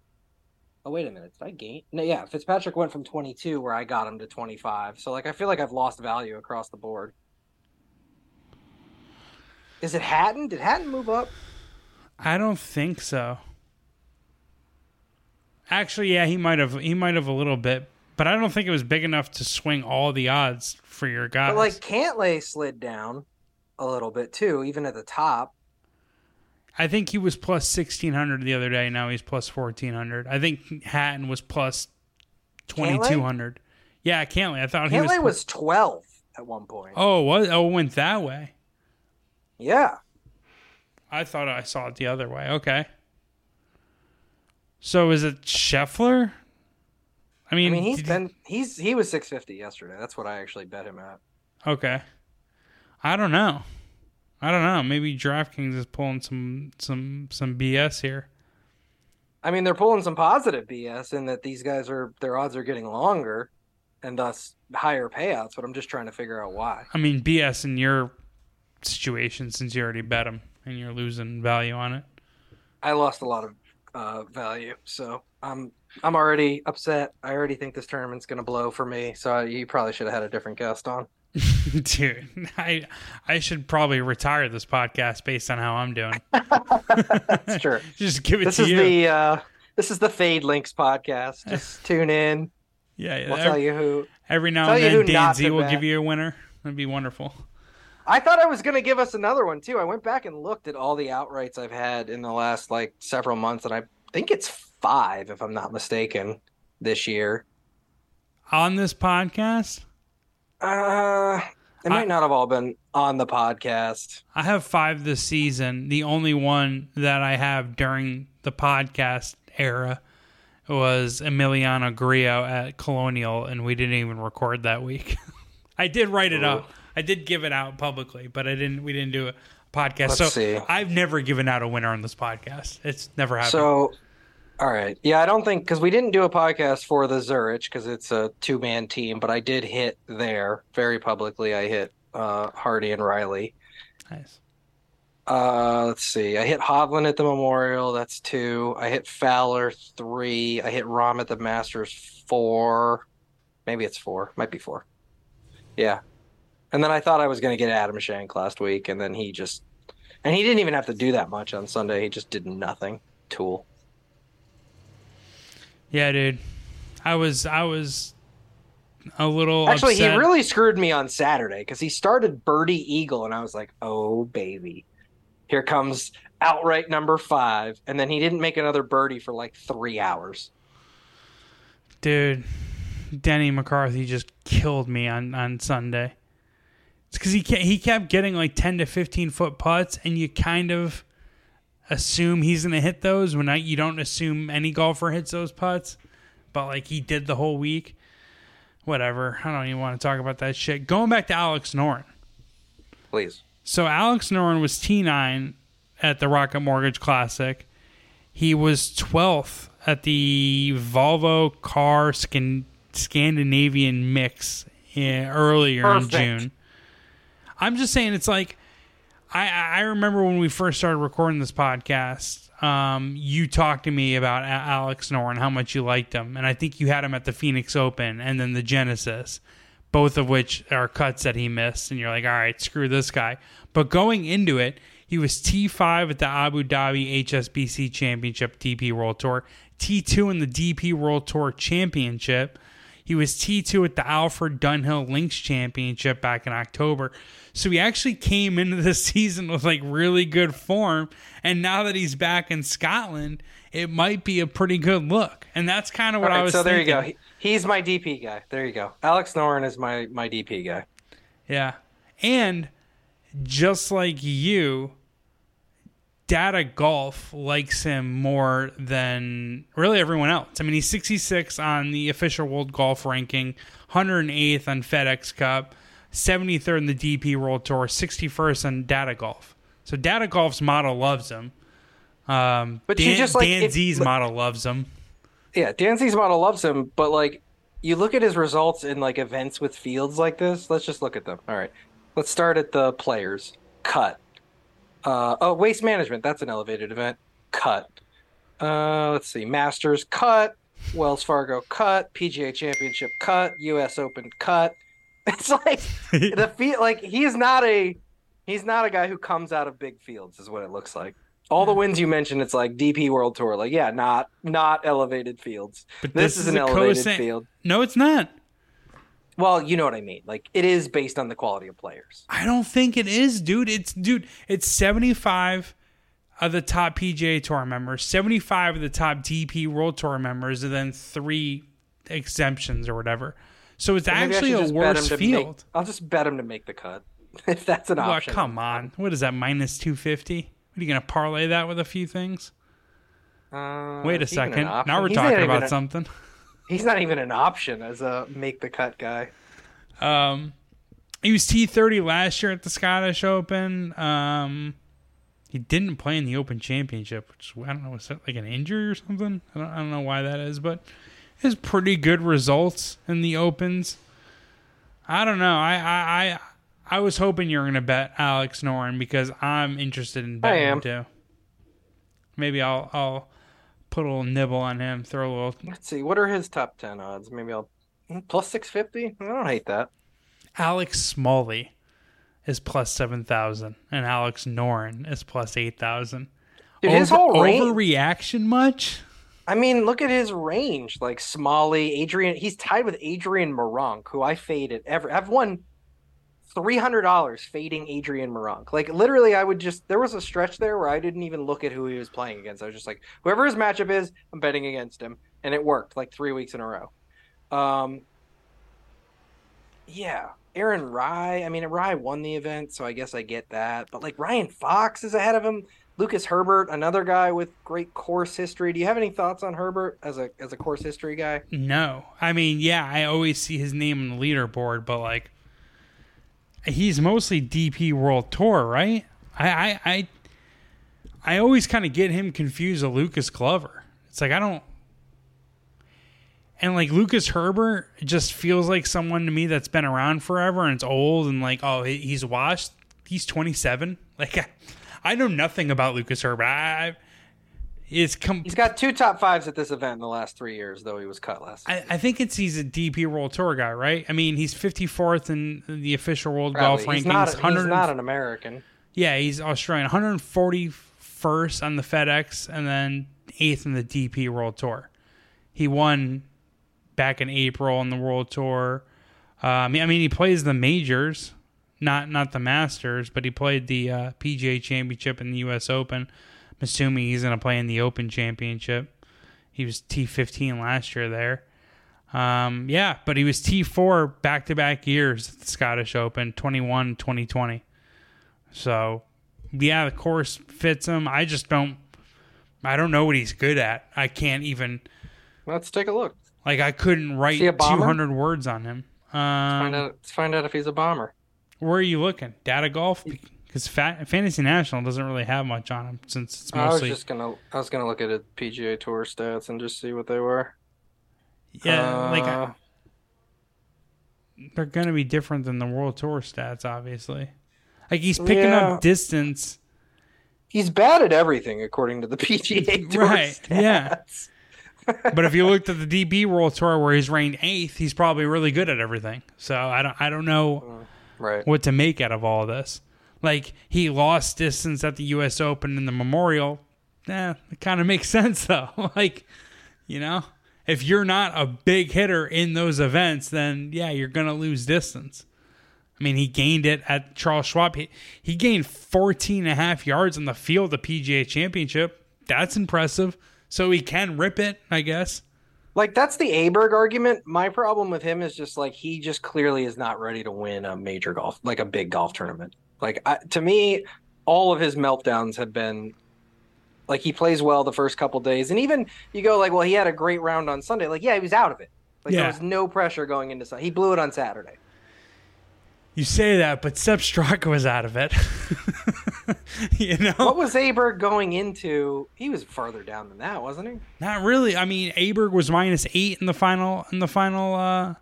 Speaker 2: Oh wait a minute, did I gain? No, yeah, Fitzpatrick went from 22 where I got him to 25. So like I feel like I've lost value across the board. Is it Hatton? Did Hatton move up?
Speaker 1: I don't think so. Actually, yeah, he might have. He might have a little bit, but I don't think it was big enough to swing all the odds for your guys.
Speaker 2: But like Cantlay slid down a little bit too, even at the top.
Speaker 1: I think he was plus sixteen hundred the other day. Now he's plus fourteen hundred. I think Hatton was plus twenty two hundred. Yeah, Cantlay. I thought
Speaker 2: Cantlay
Speaker 1: he was
Speaker 2: was 12 at one point.
Speaker 1: Oh, what? Oh, it went that way.
Speaker 2: Yeah.
Speaker 1: I thought I saw it the other way. Okay. So is it Scheffler? I mean,
Speaker 2: I mean he's been he's he was 650 yesterday. That's what I actually bet him at.
Speaker 1: Okay. I don't know. I don't know. Maybe DraftKings is pulling some some some BS here.
Speaker 2: I mean, they're pulling some positive BS in that these guys are their odds are getting longer and thus higher payouts, but I'm just trying to figure out why.
Speaker 1: I mean, BS in your situation since you already bet them and you're losing value on it.
Speaker 2: I lost a lot of uh, value, so I'm I'm already upset. I already think this tournament's to blow for me. So you probably should have had a different guest on. [LAUGHS]
Speaker 1: Dude, I I should probably retire this podcast based on how I'm doing. [LAUGHS]
Speaker 2: That's true. [LAUGHS]
Speaker 1: Just give it to you.
Speaker 2: this
Speaker 1: to
Speaker 2: is
Speaker 1: you.
Speaker 2: the uh, this is the Fade Links podcast. Just tune in.
Speaker 1: yeah, yeah.
Speaker 2: We'll
Speaker 1: every,
Speaker 2: tell you who.
Speaker 1: every now and then Dan Z will
Speaker 2: bet.
Speaker 1: give you a winner. That'd be wonderful.
Speaker 2: I thought I was going to give us another one too. I went back and looked at all the outrights I've had in the last like several months, and I think it's five, if I'm not mistaken, this year.
Speaker 1: On this podcast,
Speaker 2: Uh, it
Speaker 1: I-
Speaker 2: might not have all been on the podcast.
Speaker 1: I have five this season. The only one that I have during the podcast era was Emiliano Grillo at Colonial, and we didn't even record that week. [LAUGHS] I did write it up. I did give it out publicly, but I didn't. We didn't do a podcast.
Speaker 2: Let's
Speaker 1: so
Speaker 2: see.
Speaker 1: I've never given out a winner on this podcast. It's never happened.
Speaker 2: So, all right, yeah, I don't think because we didn't do a podcast for the Zurich because it's a two man team, but I did hit there very publicly. I hit uh, Hardy and Riley.
Speaker 1: nice.
Speaker 2: Uh, let's see. I hit Hovland at the Memorial. That's two. I hit Fowler three. I hit Rahm at the Masters four. Maybe it's four. Might be four. Yeah. And then I thought I was going to get Adam Schenk last week, and then he just, and he didn't even have to do that much on Sunday. He just did nothing. Tool.
Speaker 1: Yeah, dude. I was. I was a little.
Speaker 2: Actually,
Speaker 1: upset.
Speaker 2: he really screwed me on Saturday because he started birdie eagle, and I was like, "Oh baby, here comes outright number five. And then he didn't make another birdie for like three hours.
Speaker 1: dude. Denny McCarthy just killed me on on Sunday. It's because he kept, he kept getting like ten to fifteen foot putts, and you kind of assume he's gonna hit those when I, you don't assume any golfer hits those putts. But like he did the whole week. Whatever. I don't even want to talk about that shit. Going back to Alex Noren.
Speaker 2: Please.
Speaker 1: So Alex Noren was T9 at the Rocket Mortgage Classic. He was 12th at the Volvo Car Scan- Scandinavian Mix eh, in, earlier
Speaker 2: Perfect.
Speaker 1: in June. I'm just saying, it's like I I remember when we first started recording this podcast. Um, you talked to me about Alex Noren, how much you liked him, and I think you had him at the Phoenix Open and then the Genesis, both of which are cuts that he missed. And you're like, all right, screw this guy. But going into it, he was T5 at the Abu Dhabi HSBC Championship DP World Tour, T2 in the DP World Tour Championship. He was T2 at the Alfred Dunhill Links Championship back in October. So he actually came into the [LAUGHS] season with like really good form. And now that he's back in Scotland, it might be a pretty good look. And that's kind of what
Speaker 2: All
Speaker 1: I
Speaker 2: right,
Speaker 1: was
Speaker 2: so there
Speaker 1: thinking.
Speaker 2: you go. He, he's my DP guy. There you go. Alex Noren is my my DP guy.
Speaker 1: Yeah. And just like you, Data Golf likes him more than really everyone else. I mean, he's 66 on the official World Golf ranking, 108th on FedEx Cup, 73rd in the DP World Tour, 61st on Data Golf. So Data Golf's model loves him. Um,
Speaker 2: But
Speaker 1: Dan,
Speaker 2: just, like,
Speaker 1: Dan
Speaker 2: if-
Speaker 1: Z's model loves him.
Speaker 2: Yeah, Dancy's model loves him, but like you look at his results in like events with fields like this. Let's just look at them. All right. Let's start at the players. Cut. Uh, oh, waste management. That's an elevated event. Cut. Uh, let's see. Masters cut. Wells Fargo cut. PGA Championship cut. U.S. Open cut. [LAUGHS] It's like [LAUGHS] the field. Like he's not a he's not a guy who comes out of big fields. Is what it looks like. All the wins you mentioned, it's like DP World Tour. Like yeah, not not elevated fields.
Speaker 1: But
Speaker 2: This,
Speaker 1: this
Speaker 2: is
Speaker 1: is
Speaker 2: an elevated field.
Speaker 1: No, it's not.
Speaker 2: Well, you know what I mean. Like it is based on the quality of players.
Speaker 1: I don't think it is, dude. It's dude. It's seventy five of the top PGA Tour members, seventy five of the top DP World Tour members, and then three exemptions or whatever. So it's actually a
Speaker 2: just bet him
Speaker 1: worse field.
Speaker 2: Make, I'll just bet him to make the cut [LAUGHS] if that's an
Speaker 1: Well,
Speaker 2: option.
Speaker 1: come on. What is that? Minus two fifty. What are you gonna parlay that with a few things?
Speaker 2: Uh,
Speaker 1: Wait a
Speaker 2: is he even an
Speaker 1: second. Now we're
Speaker 2: He's
Speaker 1: talking about
Speaker 2: a-
Speaker 1: something.
Speaker 2: He's not even an option as a make the cut guy.
Speaker 1: Um, he was T thirty last year at the Scottish Open. Um, he didn't play in the Open Championship, which I don't know was that like an injury or something. I don't, I don't know why that is, but his pretty good results in the Opens. I don't know. I I I, I was hoping you were gonna bet Alex Noren because I'm interested in betting him too. Maybe I'll I'll put a little nibble on him, throw a little
Speaker 2: Let's see. What are his top ten odds? Maybe I'll mm, plus six fifty. I don't hate that.
Speaker 1: Alex Smalley is plus seven thousand, and Alex Noren is plus eight thousand.
Speaker 2: Dude, his whole range.
Speaker 1: overreaction much?
Speaker 2: I mean, look at his range. Like Smalley, Adrian. He's tied with Adrian Meronk, who I faded. Ever I've won three hundred dollars fading Adrian Meronk. Like literally, I would just. There was a stretch there where I didn't even look at who he was playing against. I was just like, whoever his matchup is, I'm betting against him, and it worked like three weeks in a row. Um. Yeah, Aaron Rai. I mean, Rai won the event, so I guess I get that. But like Ryan Fox is ahead of him. Lucas Herbert, another guy with great course history. Do you have any thoughts on Herbert as a as a course history guy?
Speaker 1: No. I mean, yeah, I always see his name on the leaderboard, but like, he's mostly DP World Tour, right? I I I, I always kind of get him confused with Lucas Glover. It's like I don't. And like Lucas Herbert just feels like someone to me that's been around forever and it's old and like oh he's washed. He's twenty seven. [LAUGHS] Like I, I know nothing about Lucas Herbert. I, it's com-
Speaker 2: He's got two top fives at this event in the last three years, though he was cut last.
Speaker 1: I, I think it's he's a DP World Tour guy, right? I mean, he's 54th in the official World
Speaker 2: Probably.
Speaker 1: Golf
Speaker 2: He's
Speaker 1: rankings.
Speaker 2: not, he's
Speaker 1: 100
Speaker 2: not an American.
Speaker 1: yeah, he's Australian. 141st on the FedEx, and then eighth in the DP World Tour. He won back in April on the World Tour. I mean, I mean, he plays the majors, not not the Masters, but he played the uh, PGA Championship and the U.S. Open. I'm assuming he's going to play in the Open Championship. He was T15 last year there. Um, yeah, but he was T4 back to back years at the Scottish Open, 21, 2020. So, yeah, the course fits him. I just don't, I don't know what he's good at. I can't even,
Speaker 2: Let's take a look.
Speaker 1: like, I couldn't write
Speaker 2: he a bomber?
Speaker 1: 200 words on him.
Speaker 2: Find
Speaker 1: Um,
Speaker 2: out. Let's find out if he's a bomber.
Speaker 1: where are you looking? Data Golf? Because Fa- Fantasy National doesn't really have much on him since it's mostly.
Speaker 2: I was just gonna. I was gonna look at his PGA Tour stats and just see what they were.
Speaker 1: yeah, like,
Speaker 2: Uh,
Speaker 1: they're going to be different than the World Tour stats, obviously. Like, he's picking
Speaker 2: Yeah.
Speaker 1: up distance.
Speaker 2: he's bad at everything according to the [LAUGHS] PGA Tour [LAUGHS]
Speaker 1: Right,
Speaker 2: stats.
Speaker 1: yeah. but if you looked at the DP World Tour where he's ranked eighth, he's probably really good at everything. So I don't I don't know
Speaker 2: Right.
Speaker 1: what to make out of all of this. Like he lost distance at the U.S. Open and the Memorial. Eh, it kind of makes [LAUGHS] sense though. [LAUGHS] like, you know, if you're not a big hitter in those events, then yeah, you're gonna lose distance. I mean, he gained it at Charles Schwab. He, he gained 14 and a half yards on the field the PGA Championship. That's impressive. So he can rip it, I guess.
Speaker 2: Like that's the Aberg argument. My problem with him is just like he just clearly is not ready to win a major golf, like a big golf tournament. Like I, to me, all of his meltdowns have been like he plays well the first couple days, and even you go like, well, he had a great round on Sunday. Like, yeah, he was out of it. Like
Speaker 1: Yeah.
Speaker 2: there was no pressure going into Sunday. He blew it on Saturday.
Speaker 1: You say that, but Sepp Straka was out of it. [LAUGHS] you know?
Speaker 2: What was Aberg going into? He was farther down than that, wasn't he?
Speaker 1: Not really. I mean, Aberg was minus eight in the final in the final uh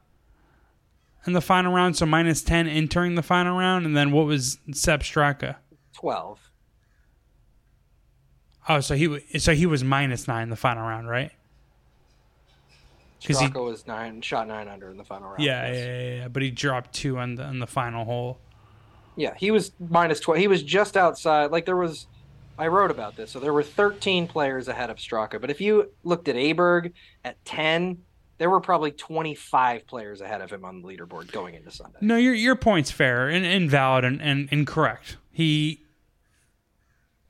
Speaker 1: in the final round, so minus ten entering the final round, and then what was Sepp Straka?
Speaker 2: Twelve.
Speaker 1: Oh, so he so he was minus nine in the final round, right? 'Cause he-
Speaker 2: Straka was nine, shot nine under in the final round.
Speaker 1: Yeah,
Speaker 2: yes.
Speaker 1: yeah, yeah, yeah. But he dropped two on the on the final hole.
Speaker 2: Yeah, he was minus 12. He was just outside. Like there was, I wrote about this. So there were 13 players ahead of Straka. But if you looked at Aberg at 10, there were probably 25 players ahead of him on the leaderboard going into Sunday.
Speaker 1: No, your your point's fair and, and valid and, and, and correct. He,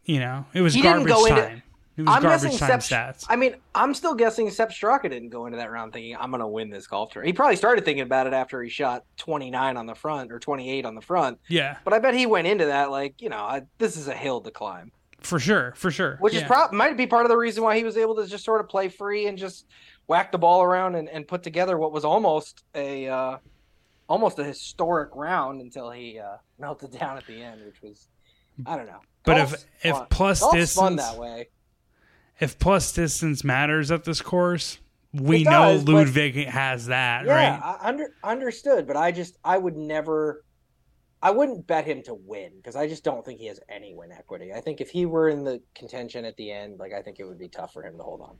Speaker 1: you know, it was
Speaker 2: He didn't
Speaker 1: garbage
Speaker 2: go into-
Speaker 1: time. It was
Speaker 2: I'm
Speaker 1: garbage time
Speaker 2: Sepp.
Speaker 1: stats.
Speaker 2: I mean, I'm still guessing Sepp Straka didn't go into that round thinking I'm going to win this golf tournament. He probably started thinking about it after he shot 29 on the front or 28 on the front.
Speaker 1: yeah,
Speaker 2: But I bet he went into that like, you know, I, this is a hill to climb.
Speaker 1: for sure, for sure.
Speaker 2: which
Speaker 1: yeah.
Speaker 2: is prob might be part of the reason why he was able to just sort of play free and just whack the ball around and, and put together what was almost a uh, almost a historic round until he uh, melted [LAUGHS] down at the end, which was I don't know.
Speaker 1: But
Speaker 2: Golf's
Speaker 1: if if plus
Speaker 2: Golf's
Speaker 1: distance
Speaker 2: fun that way.
Speaker 1: if plus distance matters at this course, we
Speaker 2: It
Speaker 1: know
Speaker 2: does, but-
Speaker 1: Ludvig has that,
Speaker 2: Yeah,
Speaker 1: right?
Speaker 2: I under understood, but I just I would never. I wouldn't bet him to win because I just don't think he has any win equity. I think if he were in the contention at the end, like I think it would be tough for him to hold on.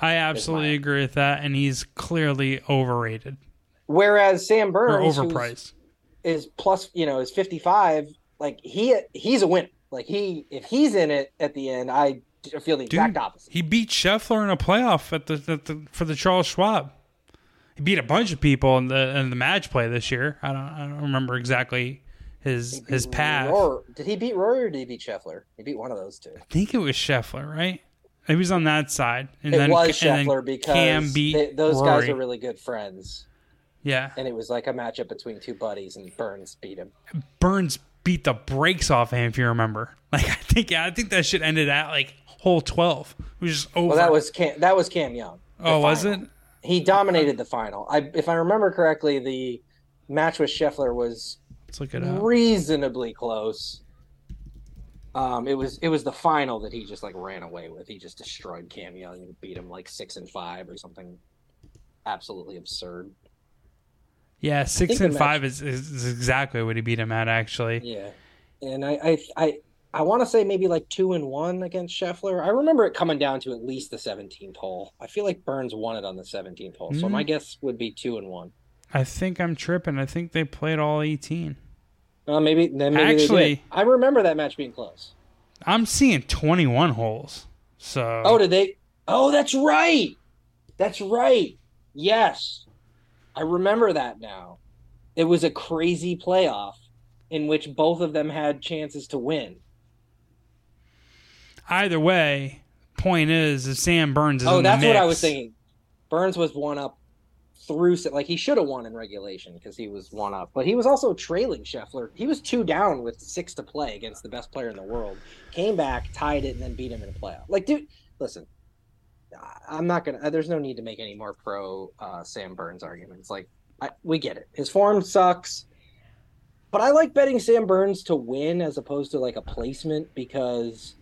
Speaker 1: I absolutely agree with that, and he's clearly overrated
Speaker 2: Whereas Sam
Speaker 1: or
Speaker 2: Burns, who's-
Speaker 1: overpriced.
Speaker 2: is plus you know is 55 like he he's a winner like he if he's in it at the end i feel the exact opposite
Speaker 1: He beat Scheffler in a playoff at the, at the for the Charles Schwab. He beat a bunch of people in the in the match play this year. I don't I don't remember exactly his his path.
Speaker 2: Rory- did he beat Rory or did he beat Scheffler? He beat one of those two.
Speaker 1: I think it was Scheffler, right? He was on that side, and
Speaker 2: it
Speaker 1: then
Speaker 2: was Scheffler because they- those guys are really good friends,
Speaker 1: yeah.
Speaker 2: and it was like a matchup between two buddies, and Burns beat him.
Speaker 1: Burns beat the brakes off him, if you remember. [LAUGHS] Like I think yeah, I think that shit ended at like hole twelve. It was just over.
Speaker 2: Well, that was Cam. That was Cam Young.
Speaker 1: oh, was it?
Speaker 2: He dominated the final. I, if I remember correctly, the match with Scheffler was
Speaker 1: Let's look it up.
Speaker 2: reasonably close. Um, it was it was the final that he just like ran away with. He just destroyed Cam Young and beat him like six and five or something absolutely absurd.
Speaker 1: Yeah, six and
Speaker 2: match-
Speaker 1: five is, is, exactly what he beat him at. Actually,
Speaker 2: Yeah, and I I I, I want to say maybe like two and one against Scheffler. I remember it coming down to at least the seventeenth hole. I feel like Burns won it on the seventeenth hole, so
Speaker 1: Mm.
Speaker 2: my guess would be two and one.
Speaker 1: I think I'm tripping. I think they played all eighteen.
Speaker 2: Uh, maybe then maybe
Speaker 1: Actually-
Speaker 2: I remember that match being close.
Speaker 1: I'm seeing 21 holes. So
Speaker 2: Oh, did they? Oh, that's right. That's right. Yes. I remember that now. It was a crazy playoff in which both of them had chances to win.
Speaker 1: either way, point is, if Sam Burns is
Speaker 2: Oh, that's what I was thinking. Burns was one up through like he should have won in regulation because he was one up, but he was also trailing Scheffler. He was two down with six to play against the best player in the world. Came back, tied it, and then beat him in a playoff. Like, dude, listen, I'm not gonna. There's no need to make any more pro uh, Sam Burns arguments. Like, I, we get it. His form sucks, but I like betting Sam Burns to win as opposed to like a placement because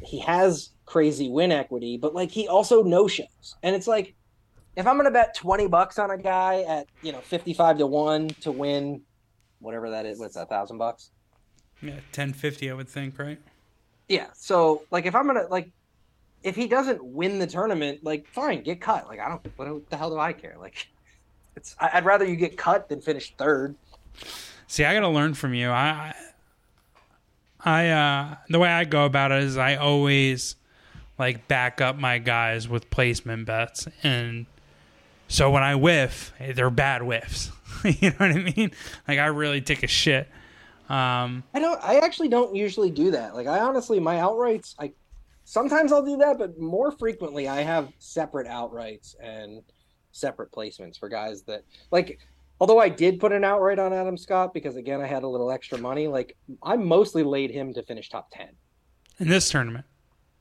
Speaker 2: he has crazy win equity, but like he also no shows. And it's like if I'm gonna bet twenty bucks on a guy at you know fifty five to one to win whatever that is, what's that thousand bucks?
Speaker 1: Yeah, 1050, I would think, right?
Speaker 2: Yeah. So like if I'm gonna like if he doesn't win the tournament, like fine, get cut. Like I don't what the hell do I care? Like [LAUGHS] it's I'd rather you get cut than finish third.
Speaker 1: See, I got to learn from you. I, I, uh, the way I go about it is I always like back up my guys with placement bets, and so when I whiff, eh, they're bad whiffs. [LAUGHS] you know what I mean? Like I really take a shit. Um,
Speaker 2: I don't. I actually don't usually do that. Like I honestly, my outrights, I sometimes I'll do that, but more frequently I have separate outrights and separate placements for guys that like. Although I did put an outright on Adam Scott because again I had a little extra money. Like I mostly laid him to finish top ten
Speaker 1: in this tournament,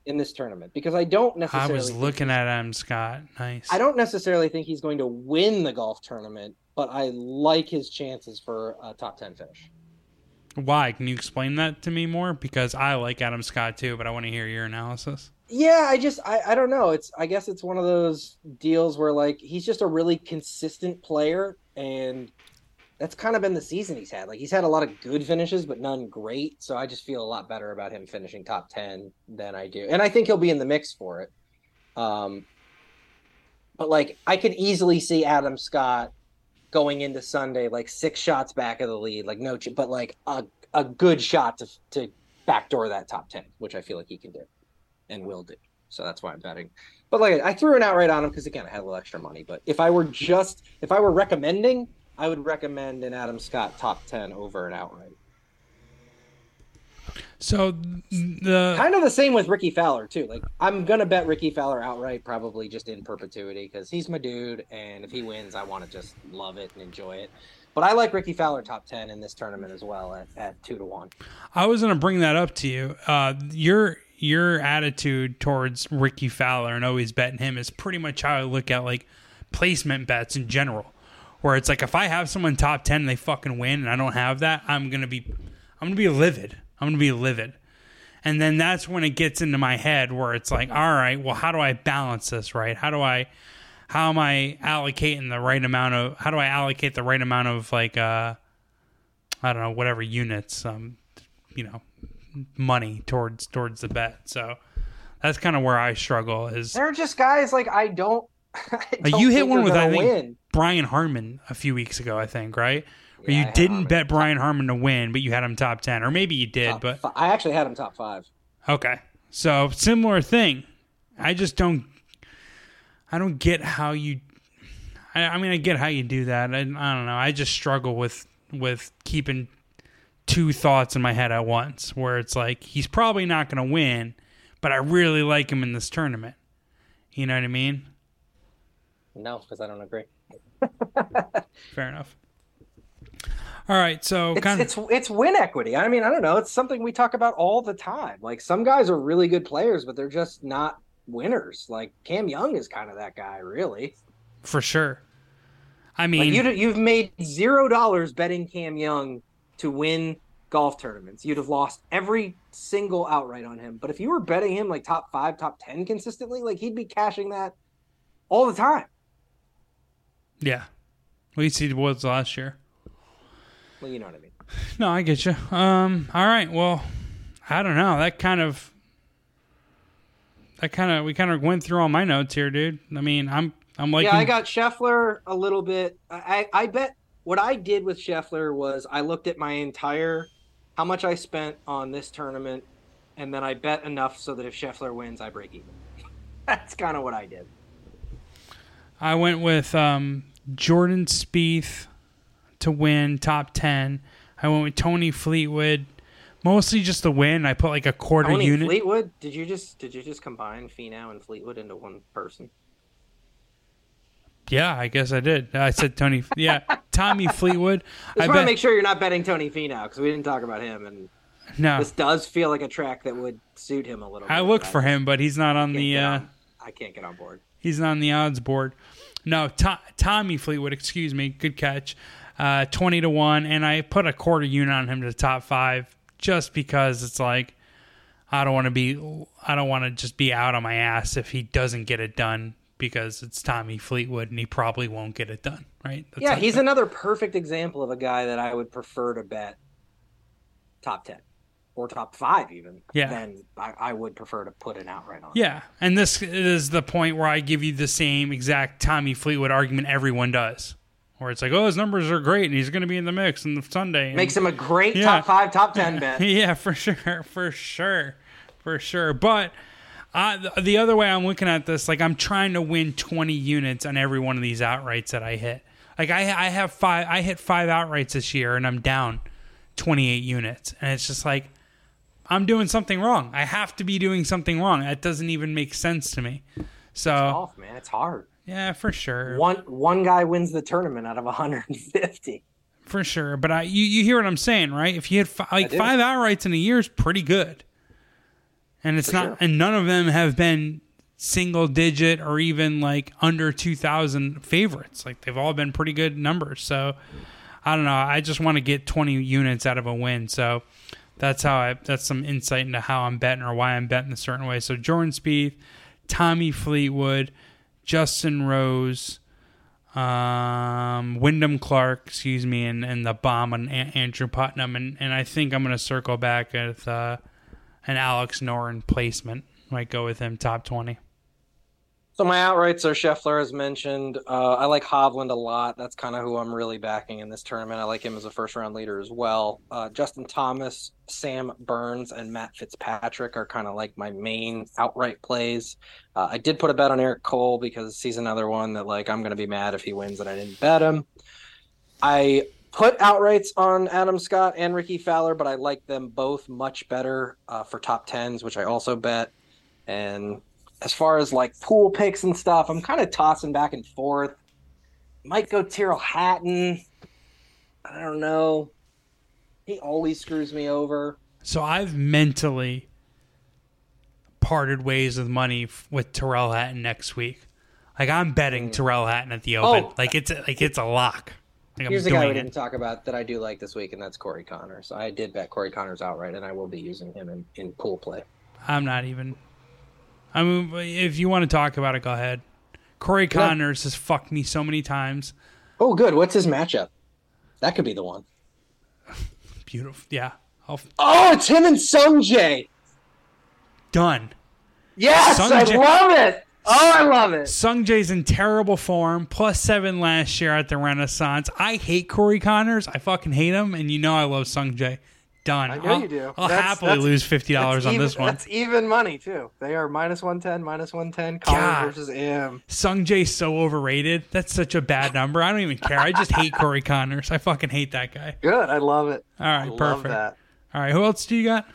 Speaker 2: in this tournament because I don't necessarily.
Speaker 1: I
Speaker 2: was
Speaker 1: looking at Adam Scott. Nice.
Speaker 2: I don't necessarily think he's going to win the golf tournament, but I like his chances for a top ten finish.
Speaker 1: Why? Can you explain that to me more? Because I like Adam Scott too, but I want to hear your analysis.
Speaker 2: Yeah, I just I, I don't know. It's I guess it's one of those deals where like he's just a really consistent player and that's kind of been the season he's had. Like he's had a lot of good finishes, but none great. So I just feel a lot better about him finishing top ten than I do, and I think he'll be in the mix for it. Um, but like I could easily see Adam Scott going into Sunday like six shots back of the lead, like no, but like a a good shot to to backdoor that top ten, which I feel like he can do and will do. So that's why I'm betting. But like I threw an outright on him because again I had a little extra money. But if I were just if I were recommending, I would recommend an Adam Scott top ten over an outright.
Speaker 1: So the
Speaker 2: kind of the same with Rickie Fowler too. Like I'm gonna bet Rickie Fowler outright, probably just in perpetuity because he's my dude, and if he wins, I want to just love it and enjoy it. But I like Rickie Fowler top ten in this tournament as well at, at two to one.
Speaker 1: I was gonna bring that up to you. Uh, your your attitude towards Rickie Fowler and always betting him is pretty much how I look at like placement bets in general. Where it's like if I have someone top ten and they fucking win and I don't have that, I'm gonna be I'm gonna be livid. I'm going to be livid. And then that's when it gets into my head where it's like, all right, well, how do I balance this right? How do I, how am I allocating the right amount of, how do I allocate the right amount of like, uh, I don't know, whatever units, um, you know, money towards, towards the bet. So that's kind of where I struggle is.
Speaker 2: They're just guys like, I don't, [LAUGHS] I don't
Speaker 1: you hit one with, I think,
Speaker 2: win.
Speaker 1: Brian Harman a few weeks ago, I think, right? Or you didn't bet Brian Harman to win, but you had him top ten, or maybe you did,
Speaker 2: top
Speaker 1: but
Speaker 2: fi- I actually had him top five.
Speaker 1: Okay, so similar thing. I just don't. I don't get how you. I, I mean, I get how you do that. I, I don't know. I just struggle with with keeping two thoughts in my head at once, where it's like he's probably not going to win, but I really like him in this tournament. You know what I mean?
Speaker 2: No, because I don't agree. [LAUGHS]
Speaker 1: Fair enough. All right, so
Speaker 2: it's,
Speaker 1: kind
Speaker 2: of, it's it's win equity. I mean, I don't know. It's something we talk about all the time. Like some guys are really good players, but they're just not winners. Like Cam Young is kind of that guy, really.
Speaker 1: For sure. I mean,
Speaker 2: like you, you've made zero dollars betting Cam Young to win golf tournaments. You'd have lost every single outright on him. But if you were betting him like top five, top ten consistently, like he'd be cashing that all the time.
Speaker 1: Yeah. At least he was last year.
Speaker 2: Well, you know what I mean. [LAUGHS]
Speaker 1: No, I get you. Um, all right. Well, I don't know. That kind of that kind of we kind of went through all my notes here, dude. I mean, I'm I'm like
Speaker 2: yeah, I got Scheffler a little bit. I I bet what I did with Scheffler was I looked at my entire how much I spent on this tournament, and then I bet enough so that if Scheffler wins, I break even. [LAUGHS] That's kind of what I did.
Speaker 1: I went with um, Jordan Spieth to win top 10. I went with Tony Fleetwood, mostly just to win. I put like a quarter
Speaker 2: Tony
Speaker 1: unit.
Speaker 2: Fleetwood? Did you just did you just combine Finau and Fleetwood into one person?
Speaker 1: Yeah, I guess I did. I said Tony. Yeah, Tommy Fleetwood. [LAUGHS]
Speaker 2: I just want to make sure you're not betting Tony Finau because we didn't talk about him, and
Speaker 1: no,
Speaker 2: this does feel like a track that would suit him a little. Bit.
Speaker 1: I looked for him, but he's not on the. Uh,
Speaker 2: I can't get on board.
Speaker 1: He's not on the odds board. No, to, Tommy Fleetwood. Excuse me. Good catch. Uh, twenty to one, and I put a quarter unit on him to the top five just because it's like I don't want to be. I don't want to just be out on my ass if he doesn't get it done because it's Tommy Fleetwood and he probably won't get it done, right?
Speaker 2: That's yeah, he's another perfect example of a guy that I would prefer to bet top 10 or top five even.
Speaker 1: Yeah.
Speaker 2: Then I, I, would prefer to put an outright on.
Speaker 1: Yeah. And this is the point where I give you the same exact Tommy Fleetwood argument everyone does. Where it's like, oh, his numbers are great, and he's going to be in the mix on the Sunday. And,
Speaker 2: Makes him a great yeah. top five, top ten [LAUGHS] bet.
Speaker 1: yeah, for sure, for sure, for sure. But uh, the other way I'm looking at this, like I'm trying to win 20 units on every one of these outrights that I hit. Like I, I have five, I hit five outrights this year, and I'm down 28 units, and it's just like I'm doing something wrong. I have to be doing something wrong. That doesn't even make sense to me. So,
Speaker 2: it's man. It's hard.
Speaker 1: Yeah, for sure.
Speaker 2: One one guy wins the tournament out of 150.
Speaker 1: For sure, but I you, you hear what I'm saying, right? If you had fi- like five outrights in a year is pretty good and it's For not sure. and none of them have been single digit or even like under 2000 favorites like they've all been pretty good numbers so i don't know i just want to get 20 units out of a win so that's how i that's some insight into how i'm betting or why i'm betting a certain way so jordan Spieth, tommy fleetwood justin rose um, Wyndham Clark, excuse me, and, and the bomb on A- Andrew Putnam, and, and I think I'm to circle back with uh, an Alex Noren placement. Might go with him top twenty.
Speaker 3: So my outrights are Scheffler, as mentioned. Uh, I like Hovland a lot. That's kind of who I'm really backing in this tournament. I like him as a first round leader as well. Uh, Justin Thomas, Sam Burns, and Matt Fitzpatrick are kind of like my main outright plays. Uh, I did put a bet on Eric Cole because he's another one that like I'm going to be mad if he wins and I didn't bet him. I put outrights on Adam Scott and Rickie Fowler, but I like them both much better uh, for top tens, which I also bet. And as far as like pool picks and stuff, I'm kind of tossing back and forth. Might go Tyrrell Hatton. I don't know. He always screws me over.
Speaker 1: So I've mentally parted ways with money f- with Tyrrell Hatton next week. Like I'm betting mm. Tyrrell Hatton at the Open.
Speaker 3: Oh.
Speaker 1: Like it's like it's a lock. Like
Speaker 3: Here's
Speaker 1: I'm
Speaker 3: a guy we didn't
Speaker 1: it.
Speaker 3: talk about that I do like this week, and that's Corey Conners. I did bet Corey Conners outright, and I will be using him in, in pool play.
Speaker 1: I'm not even. I mean, if you want to talk about it, go ahead. Corey Conners has fucked me so many times.
Speaker 3: Oh, good. What's his matchup? That could be the one.
Speaker 1: Beautiful. Yeah. I'll,
Speaker 3: Oh, it's him and Sungjae.
Speaker 1: done.
Speaker 3: Yes, I love it. Oh, I love it.
Speaker 1: Sung Jae's in terrible form, plus seven last year at the Renaissance. I hate Corey Conners. I fucking hate him, and you know I love Sung Jae. Done.
Speaker 2: I know
Speaker 1: I'll,
Speaker 2: you do.
Speaker 1: I'll
Speaker 2: That's-
Speaker 1: happily
Speaker 2: that's-
Speaker 1: lose fifty dollars on
Speaker 2: even-
Speaker 1: this one.
Speaker 2: That's even money too. They are minus one ten, minus one ten. Collins versus M.
Speaker 1: Sung Jae's so overrated. That's such a bad [LAUGHS] number. I don't even care. I just hate Corey Conners. I fucking hate that guy.
Speaker 2: Good. I love it.
Speaker 1: All right,
Speaker 2: I love
Speaker 1: perfect.
Speaker 2: that.
Speaker 1: All right, who else do you got?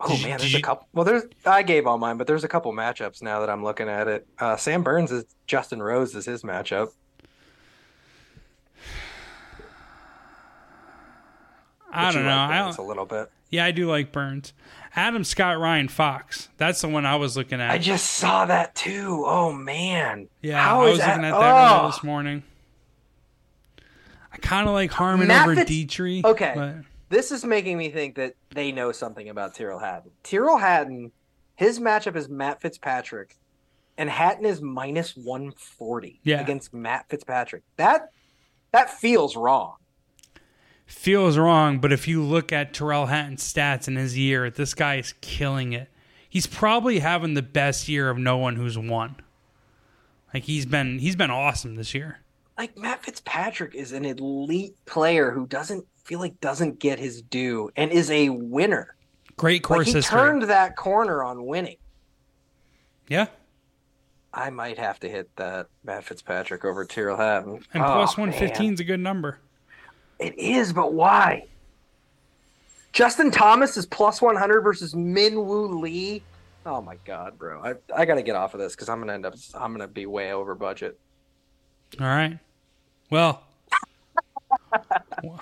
Speaker 2: Oh man, there's a couple. Well, there's I gave all mine, but there's a couple matchups now that I'm looking at it. Uh, Sam Burns is Justin Rose is his matchup.
Speaker 1: I don't know.
Speaker 2: like
Speaker 1: I
Speaker 2: Burns
Speaker 1: don't,
Speaker 2: a little bit.
Speaker 1: yeah, I do like Burns. Adam Scott Ryan Fox. That's the one I was looking at.
Speaker 2: I just saw that too. Oh man.
Speaker 1: yeah,
Speaker 2: How
Speaker 1: I was
Speaker 2: that?
Speaker 1: looking at that
Speaker 2: Oh!
Speaker 1: this morning. I kind of like Harman
Speaker 2: Matt
Speaker 1: over
Speaker 2: Fitz-
Speaker 1: Detry.
Speaker 2: Okay.
Speaker 1: but-
Speaker 2: This is making me think that they know something about Tyrrell Hatton. Tyrrell Hatton, his matchup is Matt Fitzpatrick, and Hatton is minus one forty
Speaker 1: Yeah.
Speaker 2: against Matt Fitzpatrick. That that feels wrong.
Speaker 1: Feels wrong, but if you look at Tyrrell Hatton's stats in his year, this guy is killing it. He's probably having the best year of no one who's won. Like he's been he's been awesome this year.
Speaker 2: Like Matt Fitzpatrick is an elite player who doesn't feel like doesn't get his due and is a winner.
Speaker 1: Great
Speaker 2: Like
Speaker 1: course
Speaker 2: he
Speaker 1: history.
Speaker 2: turned that corner on winning.
Speaker 1: yeah.
Speaker 2: I might have to hit that Matt Fitzpatrick over Tyrrell Hatton.
Speaker 1: And
Speaker 2: Oh,
Speaker 1: plus
Speaker 2: man.
Speaker 1: 115 is a good number.
Speaker 2: It is, but why? Justin Thomas is plus 100 versus Min Woo Lee. Oh my god, bro. I, I got to get off of this because I'm going to end up, I'm going to be way over budget.
Speaker 1: All right. Well, [LAUGHS]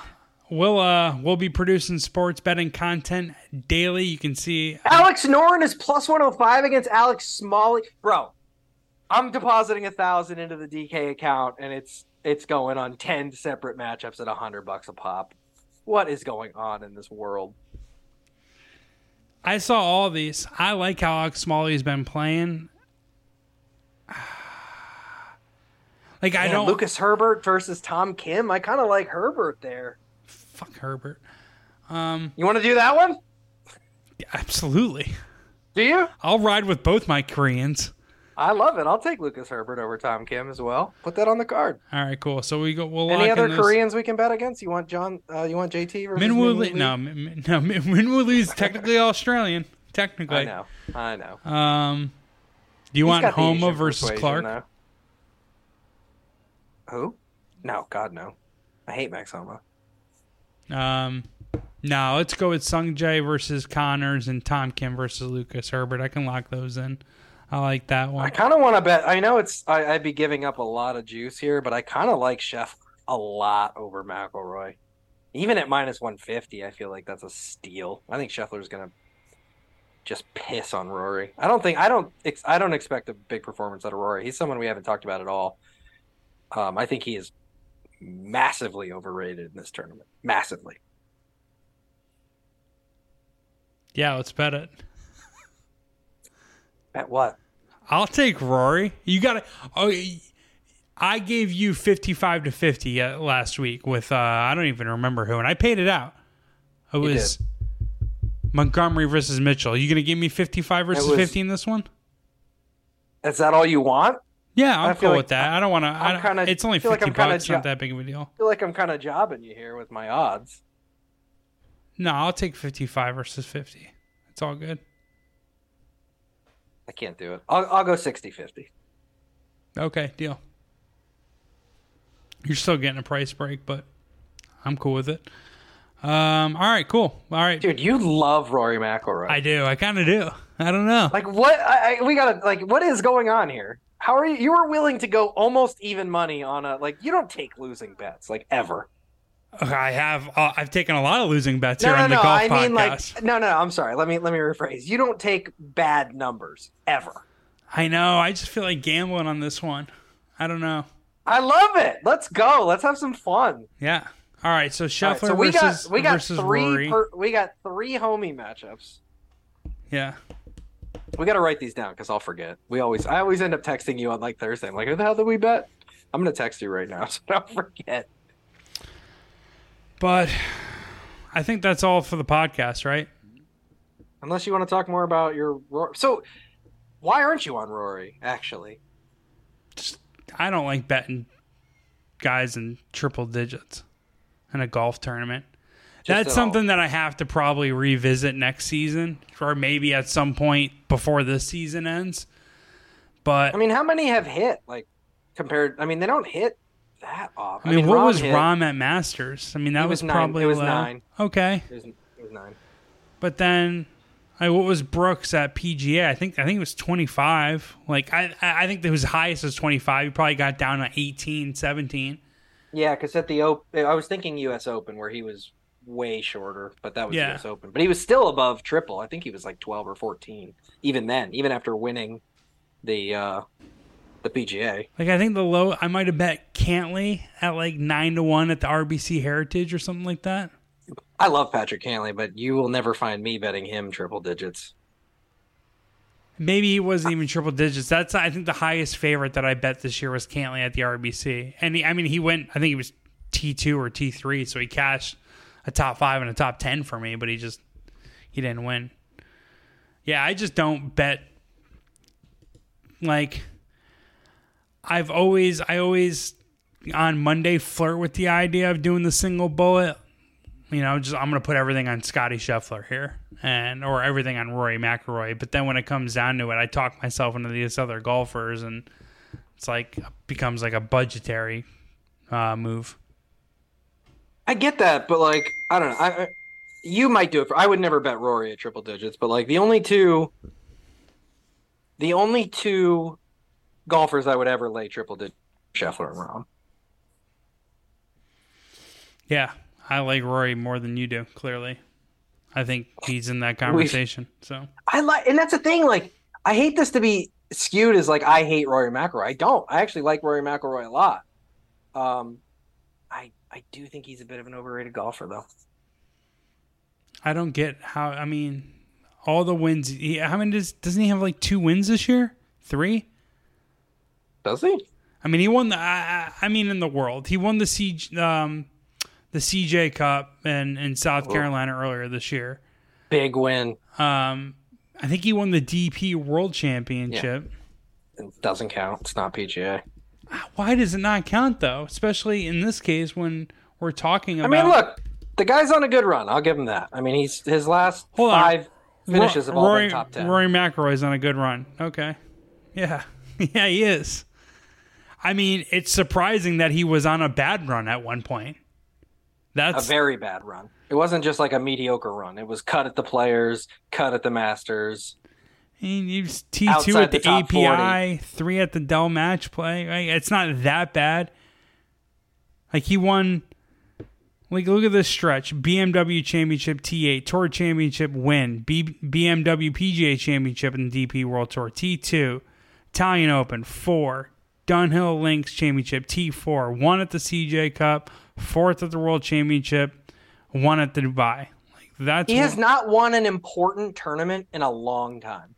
Speaker 1: we'll uh we'll be producing sports betting content daily. You can see
Speaker 2: Alex Noren is plus 105 against Alex Smalley. Bro, I'm depositing a thousand into the DK account and it's it's going on 10 separate matchups at 100 bucks a pop. What is going on in this world?
Speaker 1: I saw all these. I like how Alex Smalley's been playing. [SIGHS] Like I
Speaker 2: Man,
Speaker 1: don't
Speaker 2: Lucas Herbert versus Tom Kim. I kind of like Herbert there.
Speaker 1: fuck Herbert. Um,
Speaker 2: You want to do that one?
Speaker 1: absolutely.
Speaker 2: Do you?
Speaker 1: I'll ride with both my Koreans.
Speaker 2: I love it. I'll take Lucas Herbert over Tom Kim as well. Put that on the card.
Speaker 1: All right, cool. So we go. We'll
Speaker 2: Any other Koreans we can bet against? You want John? Uh, you want JT versus
Speaker 1: Minwoo
Speaker 2: Minwoo
Speaker 1: Lee? No, Min- no. Min- Minwoo Lee is technically [LAUGHS] Australian. Technically.
Speaker 2: I know. I know.
Speaker 1: Um, do you
Speaker 2: He's
Speaker 1: want Homa versus
Speaker 2: persuasion,
Speaker 1: Clark?
Speaker 2: though. Who? No, God no. I hate Max Homa.
Speaker 1: Um, no, let's go with Sung Jae versus Conners and Tom Kim versus Lucas Herbert. I can lock those in. I like that one.
Speaker 2: I kind of want to bet. I know it's. I, I'd be giving up a lot of juice here, but I kind of like Chef a lot over McIlroy. Even at minus one fifty, I feel like that's a steal. I think Scheffler's gonna just piss on Rory. I don't think. I don't. ex- I don't expect a big performance out of Rory. He's someone we haven't talked about at all. Um, I think he is massively overrated in this tournament. Massively.
Speaker 1: Yeah, let's bet it.
Speaker 2: At what?
Speaker 1: I'll take Rory. You got to. Oh, I gave you 55 to 50 uh, last week with uh, I don't even remember who, and I paid it out. It was Montgomery versus Mitchell. You gonna give me 55 versus
Speaker 2: was-
Speaker 1: 50 in this one?
Speaker 2: Is that all you want?
Speaker 1: Yeah, I'm cool
Speaker 2: like
Speaker 1: with that. I don't want to.
Speaker 2: I'm kinda-
Speaker 1: It's only
Speaker 2: feel like
Speaker 1: 50
Speaker 2: I'm kinda
Speaker 1: bucks. Not that big of a deal.
Speaker 2: I feel like I'm kind of jobbing you here with my odds.
Speaker 1: No, I'll take 55 versus 50. It's all good.
Speaker 2: I can't do it. I'll, I'll go 60 50.
Speaker 1: Okay, deal. You're still getting a price break, but I'm cool with it. Um, all right, cool. All right,
Speaker 2: Dude, you love Rory McIlroy.
Speaker 1: I do. I kind of do. I don't know.
Speaker 2: like what? I, I, we gotta like. What is going on here? How are you? You were willing to go almost even money on a like. You don't take losing bets like ever.
Speaker 1: I have. Uh, I've taken a lot of losing bets
Speaker 2: No,
Speaker 1: here
Speaker 2: no,
Speaker 1: on the
Speaker 2: no.
Speaker 1: golf
Speaker 2: I
Speaker 1: podcast.
Speaker 2: mean, like, no, no. I'm sorry. Let me let me rephrase. You don't take bad numbers ever.
Speaker 1: I know. I just feel like gambling on this one. I don't know.
Speaker 2: I love it. Let's go. Let's have some fun.
Speaker 1: Yeah. All right. So Scheffler
Speaker 2: right, so we
Speaker 1: versus
Speaker 2: got we got
Speaker 1: versus
Speaker 2: three
Speaker 1: Rory.
Speaker 2: per, we got three homie matchups.
Speaker 1: yeah.
Speaker 2: We got to write these down because I'll forget. We always I always end up texting you on like Thursday. I'm like, who the hell did we bet? I'm gonna text you right now [LAUGHS] so I don't forget.
Speaker 1: But I think that's all for the podcast, right?
Speaker 2: Unless you want to talk more about your Rory. So, why aren't you on Rory? Actually,
Speaker 1: I don't like betting guys in triple digits in a golf tournament.
Speaker 2: Just
Speaker 1: That's
Speaker 2: at
Speaker 1: something that I have to probably revisit next season, or maybe at some point before this season ends. But
Speaker 2: I mean, how many have hit? Like compared, I mean, they don't hit that often.
Speaker 1: I mean, what
Speaker 2: Rahm
Speaker 1: was
Speaker 2: hit-
Speaker 1: Rahm at Masters? I mean, that was,
Speaker 2: was
Speaker 1: probably
Speaker 2: It was
Speaker 1: low.
Speaker 2: nine.
Speaker 1: Okay,
Speaker 2: It was, it was nine.
Speaker 1: but then, like, what was Brooks at PGA? I think I think it was twenty five. Like, I I I think his highest was twenty five. He probably got down to 18, 17.
Speaker 2: Yeah, because at the Open, I was thinking U.S. Open where he was way shorter, but that was
Speaker 1: Yeah.
Speaker 2: U.S. Open. But he was still above triple. I think he was like twelve or fourteen, even then, even after winning the uh the PGA.
Speaker 1: Like, I think the low I might have bet Cantlay at like nine to one at the RBC Heritage or something like that.
Speaker 2: I love Patrick Cantlay, but you will never find me betting him triple digits.
Speaker 1: Maybe he wasn't even triple digits. That's I think the highest favorite that I bet this year was Cantlay at the RBC, and he, I mean he went. I think he was T two or T three, so he cashed a top five and a top ten for me, but he just he didn't win. Yeah, I just don't bet. Like, I've always I always on Monday flirt with the idea of doing the single bullet. You know, just I'm gonna put everything on Scottie Scheffler here, and or everything on Rory McIlroy. But then when it comes down to it, I talk myself into these other golfers, and it's like becomes like a budgetary uh, move.
Speaker 2: I get that, but like I don't know. I, I you might do it for. I would never bet Rory at triple digits, but like the only two, the only two golfers I would ever lay triple digits, Scheffler and Rahm.
Speaker 1: Yeah, I like Rory more than you do. Clearly, I think he's in that conversation. So
Speaker 2: I like, and that's the thing. Like, I hate this to be skewed as like I hate Rory McIlroy. I don't. I actually like Rory McIlroy a lot. Um, I I do think he's a bit of an overrated golfer, though.
Speaker 1: I don't get how. I mean, all the wins. He, how many does doesn't he have? Like two wins this year? Three?
Speaker 2: Does he?
Speaker 1: I mean, he won the. I, I mean, in the world, he won the C, um, the CJ Cup in in South. Carolina earlier this year.
Speaker 2: Big win.
Speaker 1: Um, I think he won the DP World Championship.
Speaker 2: It doesn't count. It's not PGA.
Speaker 1: Why does it not count though? Especially in this case when we're talking about.
Speaker 2: I mean, look, the guy's on a good run. I'll give him that. I mean, he's his last
Speaker 1: Hold on.
Speaker 2: five finishes have all
Speaker 1: Rory,
Speaker 2: been top ten.
Speaker 1: Rory McIlroy's on a good run. Okay, yeah, [LAUGHS] yeah, he is. I mean, it's surprising that he was on a bad run at one point. That's a
Speaker 2: very bad run. It wasn't just like a mediocre run. It was cut at the players, cut at the Masters.
Speaker 1: I mean, he was T two at the,
Speaker 2: the
Speaker 1: API, three at the Dell Match Play. Like, it's not that bad. Like he won. Like look at this stretch: BMW Championship T8, Tour Championship win, B- BMW PGA Championship and DP World Tour T2, Italian Open four, Dunhill Links Championship T4, one at the CJ Cup, fourth at the World Championship, one at the Dubai. Like that's
Speaker 2: He has
Speaker 1: what-
Speaker 2: not won an important tournament in a long time.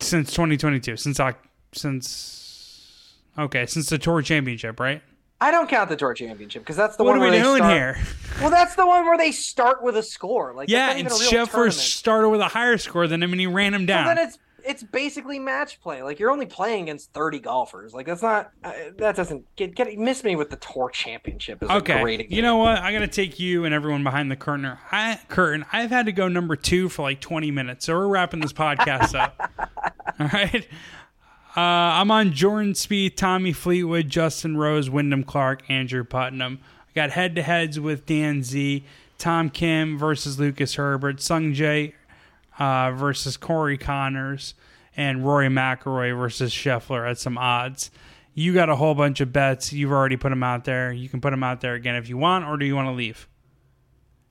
Speaker 1: since 2022, since I since okay, since the tour championship, right?
Speaker 2: I don't count the tour championship because that's the
Speaker 1: what
Speaker 2: one
Speaker 1: are we doing
Speaker 2: start-
Speaker 1: here? [LAUGHS]
Speaker 2: Well, that's the one where they start with a score. Like
Speaker 1: yeah, and
Speaker 2: not even a real
Speaker 1: Scheffler started with a higher score than him, and he ran him down.
Speaker 2: So then it's it's basically match play. Like you're only playing against 30 golfers. Like that's not uh, that doesn't get get miss me with the tour championship. Is a
Speaker 1: Okay, you know what? I'm gonna take you and everyone behind the curtain. I curtain. I've had to go number two for like 20 minutes, so we're wrapping this podcast up. [LAUGHS] All right. Uh, I'm on Jordan Spieth, Tommy Fleetwood, Justin Rose, Wyndham Clark, Andrew Putnam. I got head to heads with Dan Z, Tom Kim versus Lucas Herbert, Sung Jae uh, versus Corey Conners, and Rory McIlroy versus Scheffler at some odds. You got a whole bunch of bets. You've already put them out there. You can put them out there again if you want, or do you want to leave?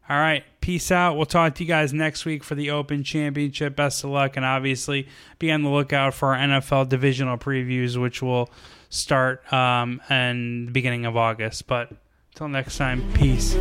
Speaker 1: All right. Peace out. We'll talk to you guys next week for the Open Championship. Best of luck. And obviously, be on the lookout for our NFL divisional previews, which will start um, in the beginning of August. But until next time, peace.